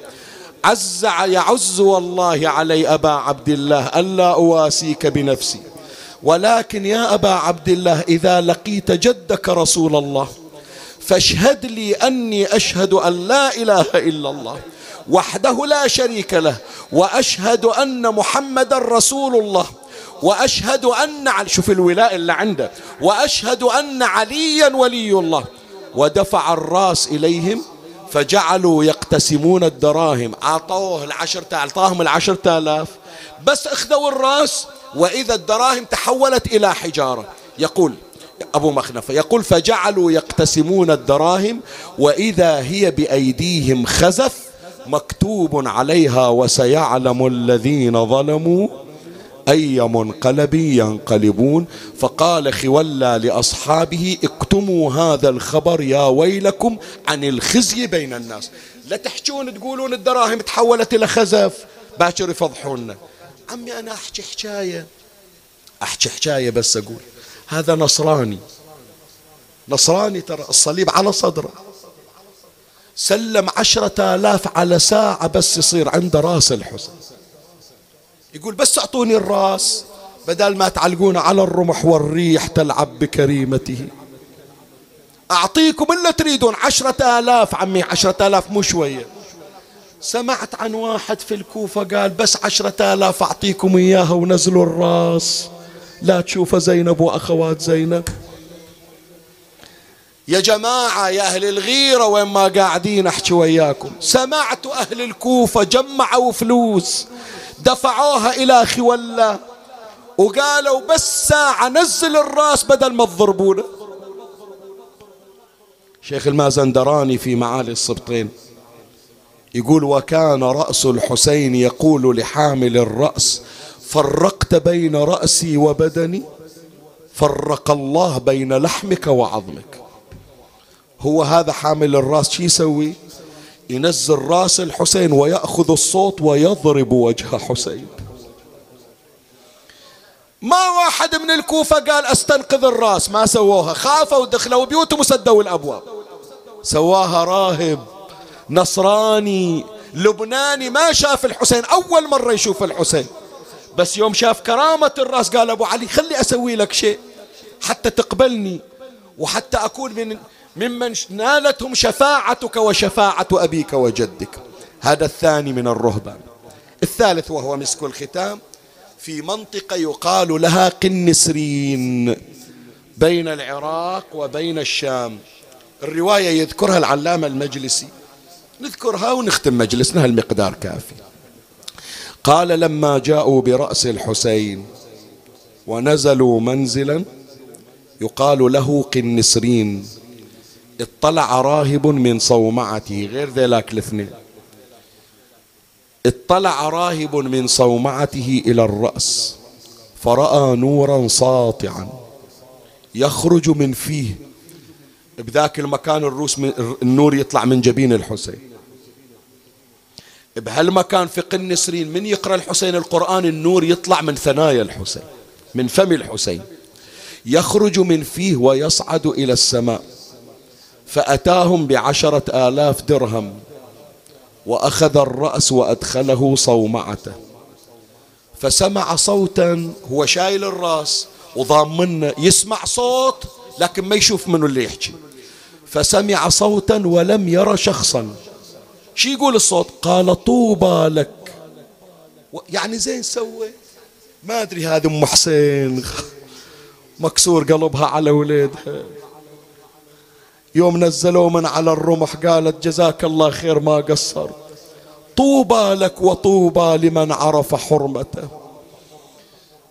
عز يعز والله علي أبا عبد الله ألا أواسيك بنفسي. ولكن يا أبا عبد الله إذا لقيت جدك رسول الله فاشهد لي أني أشهد أن لا إله إلا الله وحده لا شريك له وأشهد أن محمد رسول الله وأشهد أن شوف الولاء اللي عنده وأشهد أن عليا ولي الله ودفع الراس إليهم فجعلوا يقتسمون الدراهم. أعطوه العشرة أعطاهم العشرة آلاف بس أخذوا الرأس وإذا الدراهم تحولت إلى حجارة. يقول أبو مخنفة يقول فجعلوا يقتسمون الدراهم وإذا هي بأيديهم خزف مكتوب عليها وسيعلم الذين ظلموا أي منقلب ينقلبون؟ فقال خولى لأصحابه اكتموا هذا الخبر يا ويلكم عن الخزي بين الناس. لا تحجون تقولون الدراهم تحولت إلى خزف. باكر يفضحونا. عمي أنا أحكي حكاية. أحكي حكاية بس أقول. هذا نصراني. نصراني ترى الصليب على صدره. سلم عشرة آلاف على ساعة بس يصير عنده راس الحسين يقول بس أعطوني الراس بدل ما تعلقونه على الرمح والريح تلعب بكريمته. أعطيكم إلا تريدون عشرة آلاف عمي عشرة آلاف مو شوية. سمعت عن واحد في الكوفة قال بس عشرة آلاف أعطيكم إياها ونزلوا الراس. لا تشوف زينب وأخوات زينب. يا جماعة يا أهل الغيرة وين ما قاعدين أحكي وياكم. سمعت أهل الكوفة جمعوا فلوس. دفعوها إلى خولة وقالوا بس ساعة نزل الراس بدل ما تضربونه. شيخ المازندراني في معالي السبطين يقول وكان رأس الحسين يقول لحامل الرأس فرقت بين رأسي وبدني فرق الله بين لحمك وعظمك. هو هذا حامل الرأس شي يسوي؟ ينزل راس الحسين ويأخذ الصوت ويضرب وجه حسين. ما واحد من الكوفة قال أستنقذ الراس ما سووها. خافوا ودخلوا بيوتهم وسدوا الأبواب. سواها راهب نصراني لبناني ما شاف الحسين. أول مرة يشوف الحسين. بس يوم شاف كرامة الراس قال أبو علي خلي أسوي لك شيء حتى تقبلني وحتى أكون من ممن نالتهم شفاعتك وشفاعة أبيك وجدك. هذا الثاني من الرهبان. الثالث وهو مسك الختام. في منطقة يقال لها قنسرين بين العراق وبين الشام. الرواية يذكرها العلامة المجلسي. نذكرها ونختم مجلسنا المقدار كافي. قال لما جاءوا برأس الحسين ونزلوا منزلا يقال له قنسرين. اطلع راهب من صومعته غير ذلك الاثنين. اطلع راهب من صومعته إلى الرأس فرأى نورا ساطعا يخرج من فيه. بذاك المكان الروس من النور يطلع من جبين الحسين. بهالمكان في قنسرين من يقرأ الحسين القرآن؟ النور يطلع من ثنايا الحسين من فم الحسين. يخرج من فيه ويصعد إلى السماء. فأتاهم بعشرة آلاف درهم وأخذ الرأس وأدخله صومعته. فسمع صوتا هو شايل الرأس وضامنه يسمع صوت لكن ما يشوف منه اللي يحكي. فسمع صوتا ولم يرى شخصا. شي يقول الصوت؟ قال طوبى لك. يعني زين سوى؟ ما أدري هذه أم حسين. مكسور قلبها على وليدها. يوم نزلوا من على الرمح قالت جزاك الله خير ما قصرت طوبى لك وطوبى لمن عرف حرمته.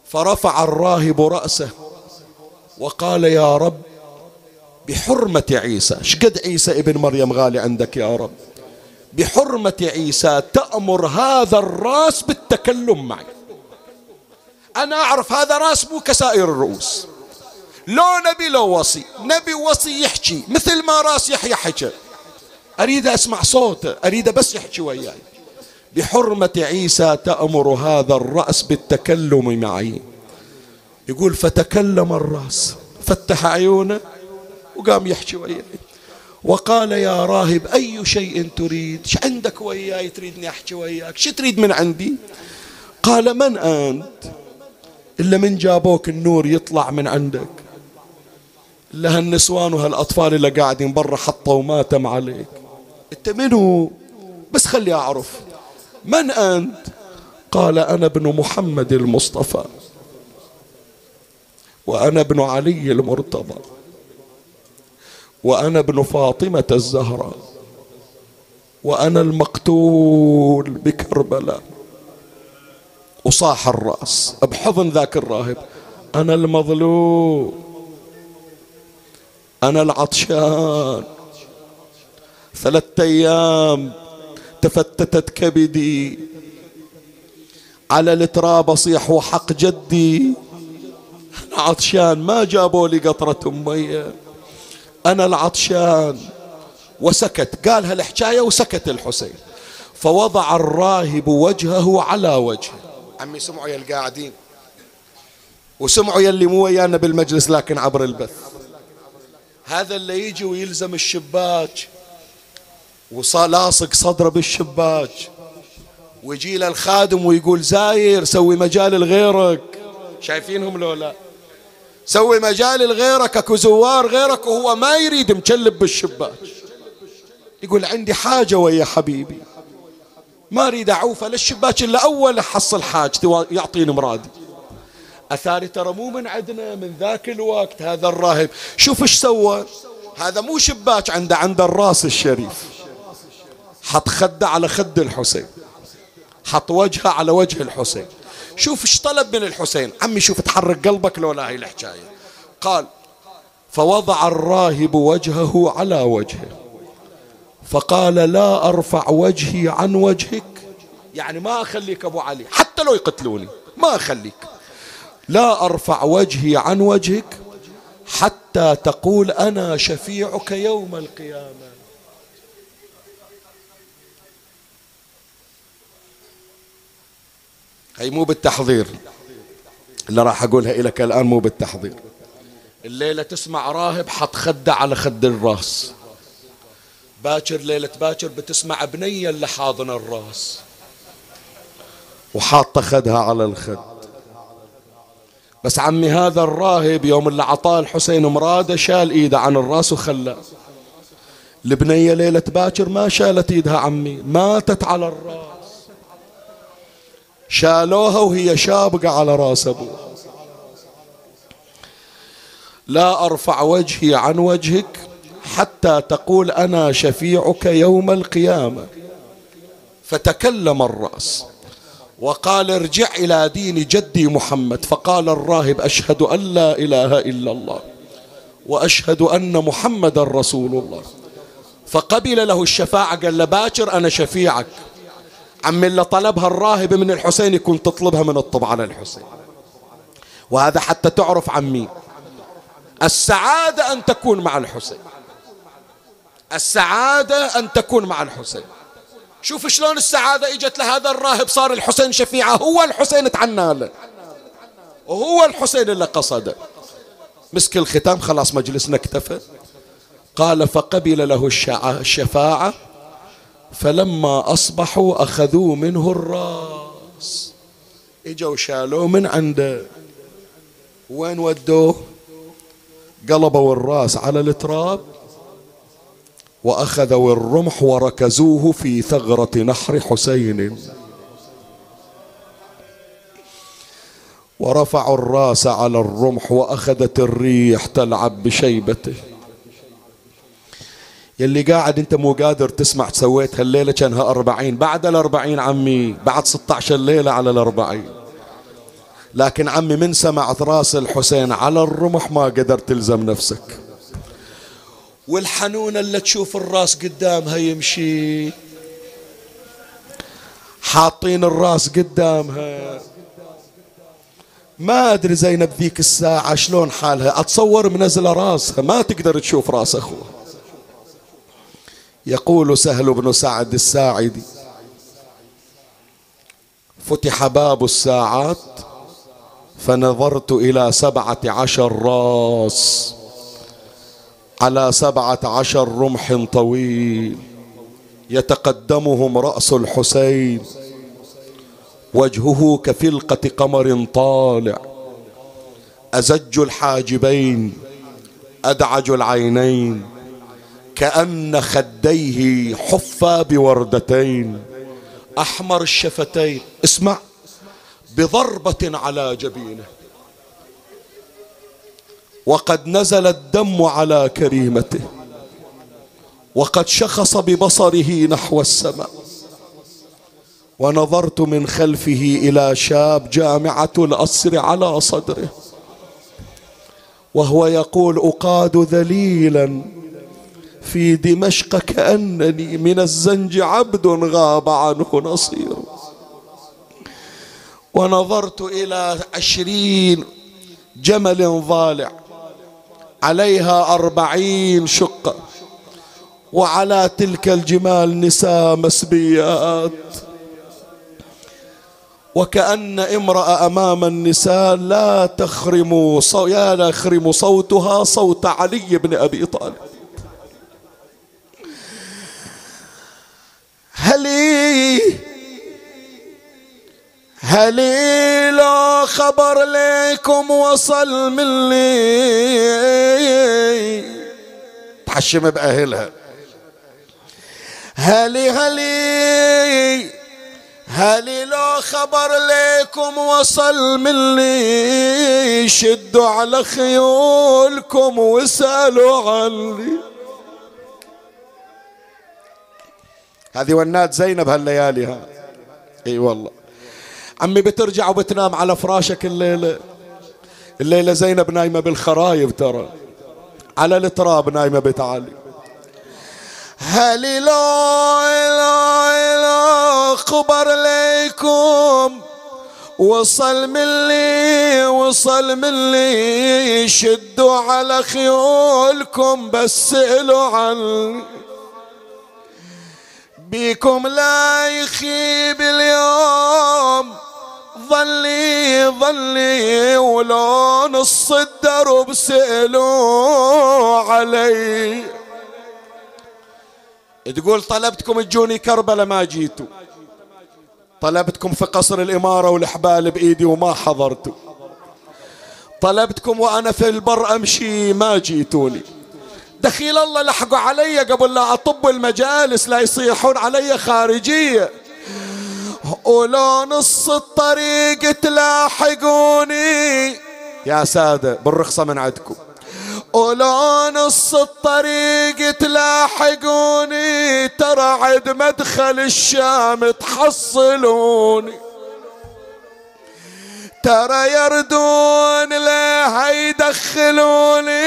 فرفع الراهب رأسه وقال يا رب بحرمة عيسى شقد عيسى ابن مريم غالي عندك يا رب. بحرمة عيسى تأمر هذا الراس بالتكلم معي. أنا أعرف هذا راس مو كسائر الرؤوس. لو نبي لو وصي نبي وصي يحكي مثل ما راس يحيى حكى. أريد أسمع صوته أريد بس يحكي وياي. بحرمة عيسى تأمر هذا الرأس بالتكلم معي. يقول فتكلم الرأس فتح عيونه وقام يحكي وياي. وقال يا راهب أي شيء تريد؟ ش عندك وياي تريدني أحكي وياك؟ شو تريد من عندي؟ قال من أنت؟ إلا من جابوك النور يطلع من عندك. إلا هالنسوان وهالأطفال اللي قاعدين برا حطوا ماتم عليك. أنت منو؟ بس خلي أعرف. من أنت؟ قال أنا ابن محمد المصطفى. وأنا ابن علي المرتضى. وأنا ابن فاطمة الزهراء. وأنا المقتول بكربلاء. وصاح الرأس. بحضن ذاك الراهب. أنا المظلوم. أنا العطشان. ثلاثة أيام تفتتت كبدي. على التراب أصيح وحق جدي. أنا عطشان ما جابوا لي قطرة مية. أنا العطشان. وسكت. قال هالحكاية وسكت الحسين. فوضع الراهب وجهه على وجهه. عمي سمعوا يا القاعدين. وسمعوا يلي مو ويانا بالمجلس لكن عبر البث. هذا اللي يجي ويلزم الشباك. ولاصق صدره بالشباك. ويجي له الخادم ويقول زاير سوي مجال لغيرك. شايفينهم لو لا سوي مجال لغيرك اكو زوار غيرك وهو ما يريد مكلب بالشباك. يقول عندي حاجة ويا حبيبي. ما أريد اعوفه للشباك إلا أول احصل حاجتي يعطيني مرادي. أثاري ترى مو من عندنا من ذاك الوقت هذا الراهب. شوف إيش سوى. هذا مو شباك عنده عند الراس الشريف. حط خده على خد الحسين. حط وجهه على وجه الحسين. شوف إيش طلب من الحسين. عمي شوف تحرك قلبك لو لا هي الحكاية. قال فوضع الراهب وجهه على وجهه. فقال لا أرفع وجهي عن وجهك. يعني ما أخليك أبو علي. حتى لو يقتلوني ما أخليك. لا أرفع وجهي عن وجهك حتى تقول أنا شفيعك يوم القيامة. هي مو بالتحضير. اللي راح أقولها لك الآن مو بالتحضير. الليلة تسمع راهب حط خده على خد الراس. باكر ليلة باكر بتسمع بنية اللي حاضن الراس. وحاطة خدها على الخد. بس عمي هذا الراهب يوم اللي عطاه الحسين مراده شال ايده عن الراس وخلاه البنيه ليلة باكر ما شالت ايدها عمي ماتت على الراس. شالوها وهي شابقة على راس أبوها. لا أرفع وجهي عن وجهك حتى تقول أنا شفيعك يوم القيامة. فتكلم الرأس. وقال ارجع إلى دين جدي محمد. فقال الراهب أشهد أن لا إله إلا الله وأشهد أن محمد رسول الله. فقبل له الشفاعة قال له باكر أنا شفيعك. عم اللي طلبها الراهب من الحسين يكون تطلبها من الطب على الحسين وهذا حتى تعرف عمي. السعادة أن تكون مع الحسين. السعادة أن تكون مع الحسين. شوف شلون السعادة إجت لهذا الراهب صار الحسين شفيعة هو الحسين تعنى له وهو الحسين اللي قصده. مسك الختام خلاص مجلسنا اكتفى قال فقبل له الشفاعة فلما أصبحوا أخذوا منه الرأس. إجوا شالوه من عنده. وين ودوه؟ قلبوا الراس على التراب. وأخذوا الرمح وركزوه في ثغرة نحر حسين. ورفعوا الرأس على الرمح وأخذت الريح تلعب بشيبته. يلي قاعد انت مو قادر تسمع سويت هالليلة كانها أربعين. بعد الأربعين عمي بعد ستة عشر ليلة على الأربعين. لكن عمي من سمعت رأس الحسين على الرمح ما قدر تلزم نفسك. والحنونة اللي تشوف الراس قدامها يمشي. حاطين الراس قدامها. ما أدري زينب ذيك الساعة شلون حالها. أتصور منزلة راسها. ما تقدر تشوف راس أخوها يقول سهل بن سعد الساعدي فتح باب الساعات فنظرت إلى سبعة عشر راس. على سبعة عشر رمح طويل يتقدمهم رأس الحسين. وجهه كفلقة قمر طالع. أزج الحاجبين أدعج العينين. كأن خديه حفا بوردتين. أحمر الشفتين اسمع بضربة على جبينه. وقد نزل الدم على كريمته. وقد شخص ببصره نحو السماء. ونظرت من خلفه إلى شاب جامعة الأسر على صدره. وهو يقول أقاد ذليلا في دمشق كأنني من الزنج عبد غاب عنه نصير. ونظرت إلى عشرين جمل ضالع. عليها أربعين شقة وعلى تلك الجمال نساء مسبيات. وكأن امرأة أمام النساء لا تخرم صو... يا لا يخرم صوتها صوت علي بن أبي طالب. هلي هلي خبر لكم وصل مني تحشم بأهلها. هلي هلي هلي لو خبر لكم وصل مني شدوا على خيولكم واسألوا عني. هذه ونات زينب هالليالي ها. إي والله. عمي بترجع وبتنام على فراشك الليلة الليلة زينب نايمة بالخرايب ترى. على التراب نايمة بتعالي. هلي لا لا خبر ليكم وصل مني وصل مني شدوا على خيولكم بس سألوا عني. بيكم لا يخيب اليوم. ظلي ظلي ولو نص الدرب سألوا علي. تقول طلبتكم تجوني كربلة ما جيتوا طلبتكم في قصر الإمارة والحبال بإيدي وما حضرتوا طلبتكم وأنا في البر أمشي ما جيتوني. دخيل الله لحقوا علي قبل لا أطب المجالس لا يصيحون علي خارجية. ولو نص الطريق تلاحقوني. يا سادة بالرخصة من عندكم. ولو نص الطريق تلاحقوني. ترى عد مدخل الشام تحصلوني. ترى يردون ليه يدخلوني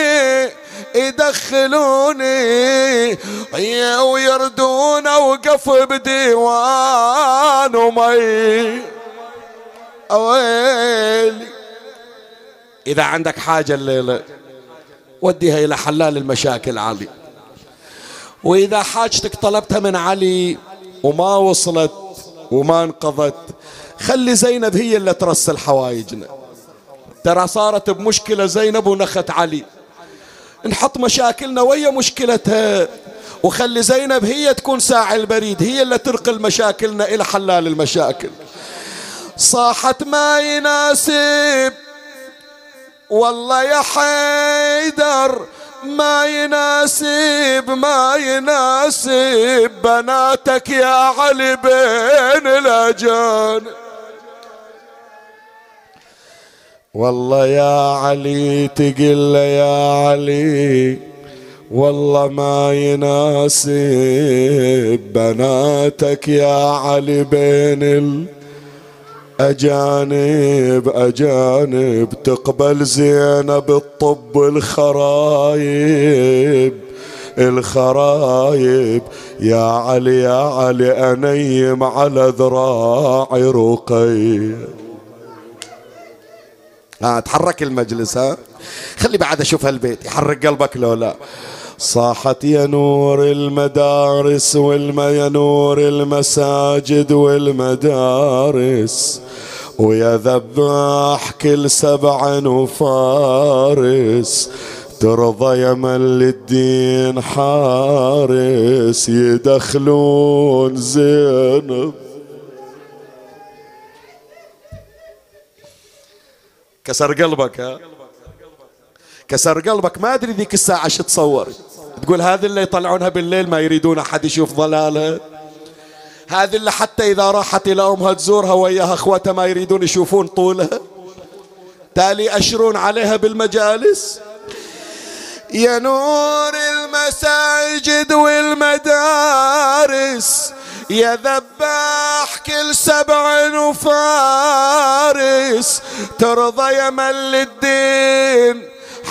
يدخلوني. ويردون أوقف بديوان. ومي أويلي. إذا عندك حاجة الليلة وديها إلى حلال المشاكل علي. وإذا حاجتك طلبتها من علي وما وصلت وما انقضت خلي زينب هي اللي ترسل حوايجنا. ترى صارت بمشكلة زينب ونخت علي. نحط مشاكلنا ويا مشكلتها. وخلي زينب هي تكون ساعي البريد هي اللي ترقل مشاكلنا إلى حلال المشاكل. صاحت ما يناسب والله يا حيدر ما يناسب ما يناسب بناتك يا علي بين الأجان. والله يا علي تقل يا علي. والله ما يناسب بناتك يا علي بين الأجان أجانب تقبل زينب الطب الخرايب الخرايب. يا علي يا علي أنيم على ذراعي رقي ها تحرك المجلس ها؟ خلي بعد أشوف هالبيت يحرك قلبك لو لا. صاحت يا نور المدارس والما يا نور المساجد والمدارس ويا ذباح كل سبع وفارس ترضى يمن للدين حارس يدخلون زينب. كسر قلبك ها؟ كسر قلبك. ما أدري ذيك الساعة شو تصور تقول هذه اللي يطلعونها بالليل ما يريدون أحد يشوف ضلالها. هذه اللي حتى إذا راحت إلى أمها تزورها وياها أخوتها ما يريدون يشوفون طولها. تالي أشرون عليها بالمجالس. يا نور المساجد والمدارس يا ذباح كل سبع وفارس ترضى يا مل الدين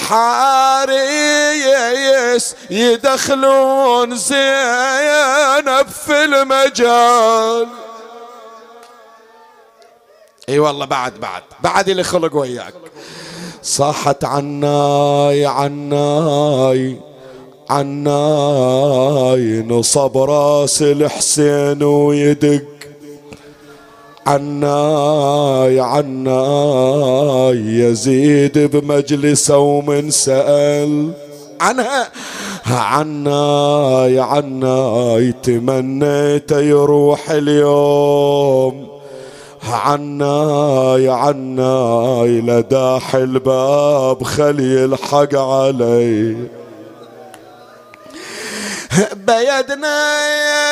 حاريس يدخلون زينب في المجال. اي والله بعد بعد بعد اللي خلق وياك. صاحت عناي عناي عناي نصب راس الحسين ويدق. عناي عناي يزيد بمجلسه ومن سأل. عنها عناي عناي تمنيت يروح اليوم. عناي عناي لداح الباب خلي الحق علي. بيدنا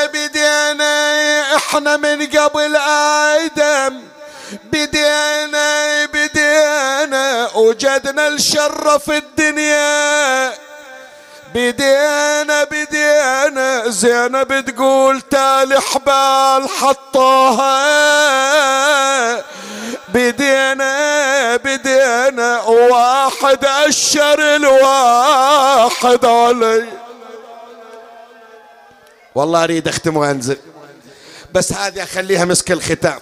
بدينا إحنا من قبل آدم. بدينا بدينا وجدنا الشر في الدنيا. بدينا بدينا زينب تقول تالي حبال حطوها. بدينا بدينا واحد أشر الواحد علي. والله أريد أختم وأنزل. بس هذه أخليها مسك الختام.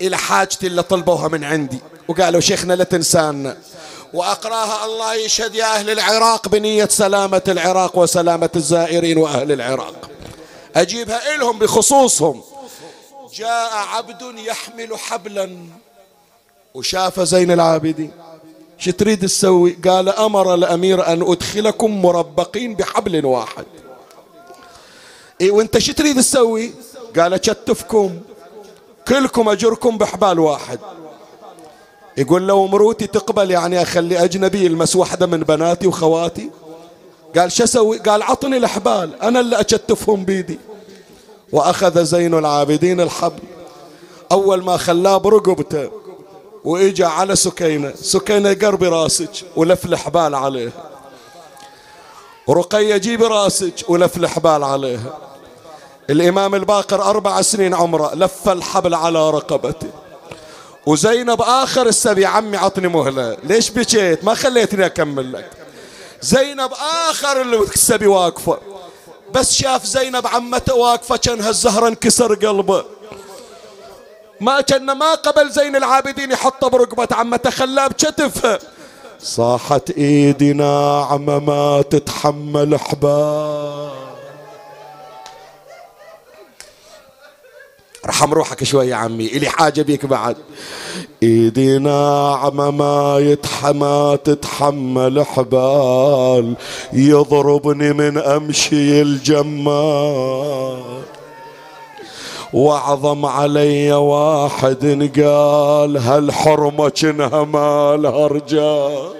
إلى حاجتي اللي طلبوها من عندي. وقالوا شيخنا لا تنسانا. وأقراها الله يشهد يا أهل العراق بنية سلامة العراق وسلامة الزائرين وأهل العراق. أجيبها إلهم بخصوصهم. جاء عبد يحمل حبلا. وشاف زين العابدين. شو تريد تسوي؟ قال أمر الأمير أن أدخلكم مربقين بحبل واحد. اي وإنت شو تريد تسوي؟ قال أشتفكم. كلكم أجركم بحبال واحد. يقول لو مروتي تقبل يعني أخلي أجنبي يلمس واحدة من بناتي وخواتي. قال شو أسوي؟ قال عطني الاحبال أنا اللي أشتفهم بيدي. وأخذ زين العابدين الحبل. أول ما خلاه برقبته وإجا على سكينة. سكينة قربي راسك ولف الحبال عليها رقية جيب راسك ولف الحبال عليها. الإمام الباقر أربع سنين عمره لف الحبل على رقبته. وزينب آخر السبي عمي عطني مهلة ليش بكيت؟ ما خليتني أكمل لك. زينب آخر السبي واقفة. بس شاف زينب عمته واقفة كأنها الزهرة انكسر قلبه. ما كان ما قبل زين العابدين يحطه برقبة عمته خلاه بكتفه. صاحت ايدي ناعمة ما تتحمل حبال. ارحم روحك شوي يا عمي إلي حاجة بيك بعد. ايدي ناعمة ما يتحمى تتحمل حبال يضربني من أمشي الجمال. واعظم علي واحد قال هالحرمة كنها مالها رجال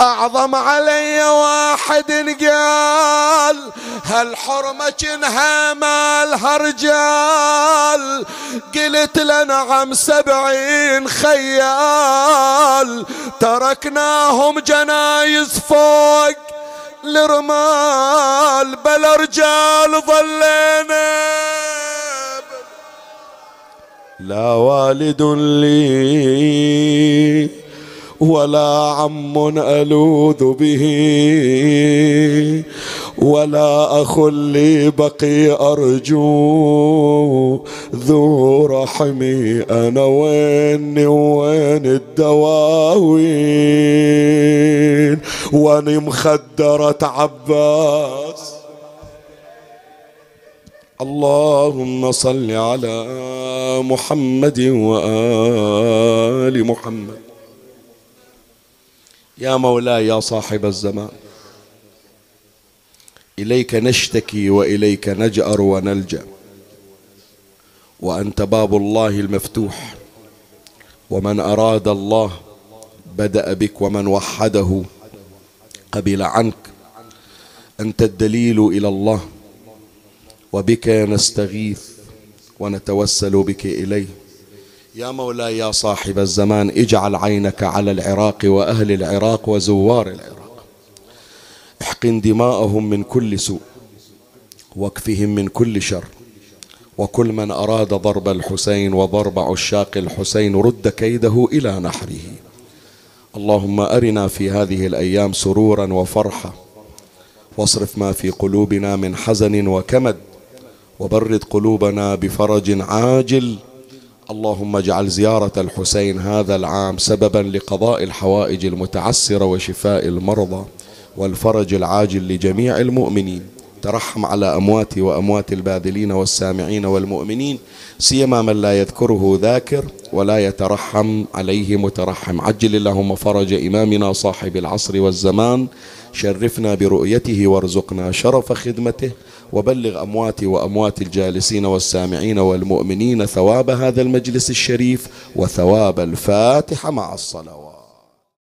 أعظم علي واحد قال هالحرمة كنها مالها رجال قلت لنعم سبعين خيال تركناهم جنايز فوق الرمال بلا رجال ظلينا لا والد لي ولا عم ألوذ به ولا أخ لي بقي أرجو ذو رحمي. أنا ويني وين الدواوين واني مخدرة عباس. اللهم صل على محمد وآل محمد. يا مولاي يا صاحب الزمان إليك نشتكي وإليك نجأر ونلجأ وأنت باب الله المفتوح. ومن أراد الله بدأ بك ومن وحده قبل عنك. أنت الدليل إلى الله وبك نستغيث ونتوسل بك إليه. يا مولاي يا صاحب الزمان اجعل عينك على العراق وأهل العراق وزوار العراق. احقن دماءهم من كل سوء واكفهم من كل شر. وكل من أراد ضرب الحسين وضرب عشاق الحسين رد كيده إلى نحره. اللهم أرنا في هذه الأيام سرورا وفرحه واصرف ما في قلوبنا من حزن وكمد. وبرد قلوبنا بفرج عاجل. اللهم اجعل زيارة الحسين هذا العام سببا لقضاء الحوائج المتعسرة وشفاء المرضى والفرج العاجل لجميع المؤمنين. ترحم على أمواتي وأموات الباذلين والسامعين والمؤمنين سيما من لا يذكره ذاكر ولا يترحم عليه مترحم. عجل اللهم فرج إمامنا صاحب العصر والزمان شرفنا برؤيته وارزقنا شرف خدمته وبلغ أمواتي وأموات الجالسين والسامعين والمؤمنين ثواب هذا المجلس الشريف وثواب الفاتحة مع الصلوات.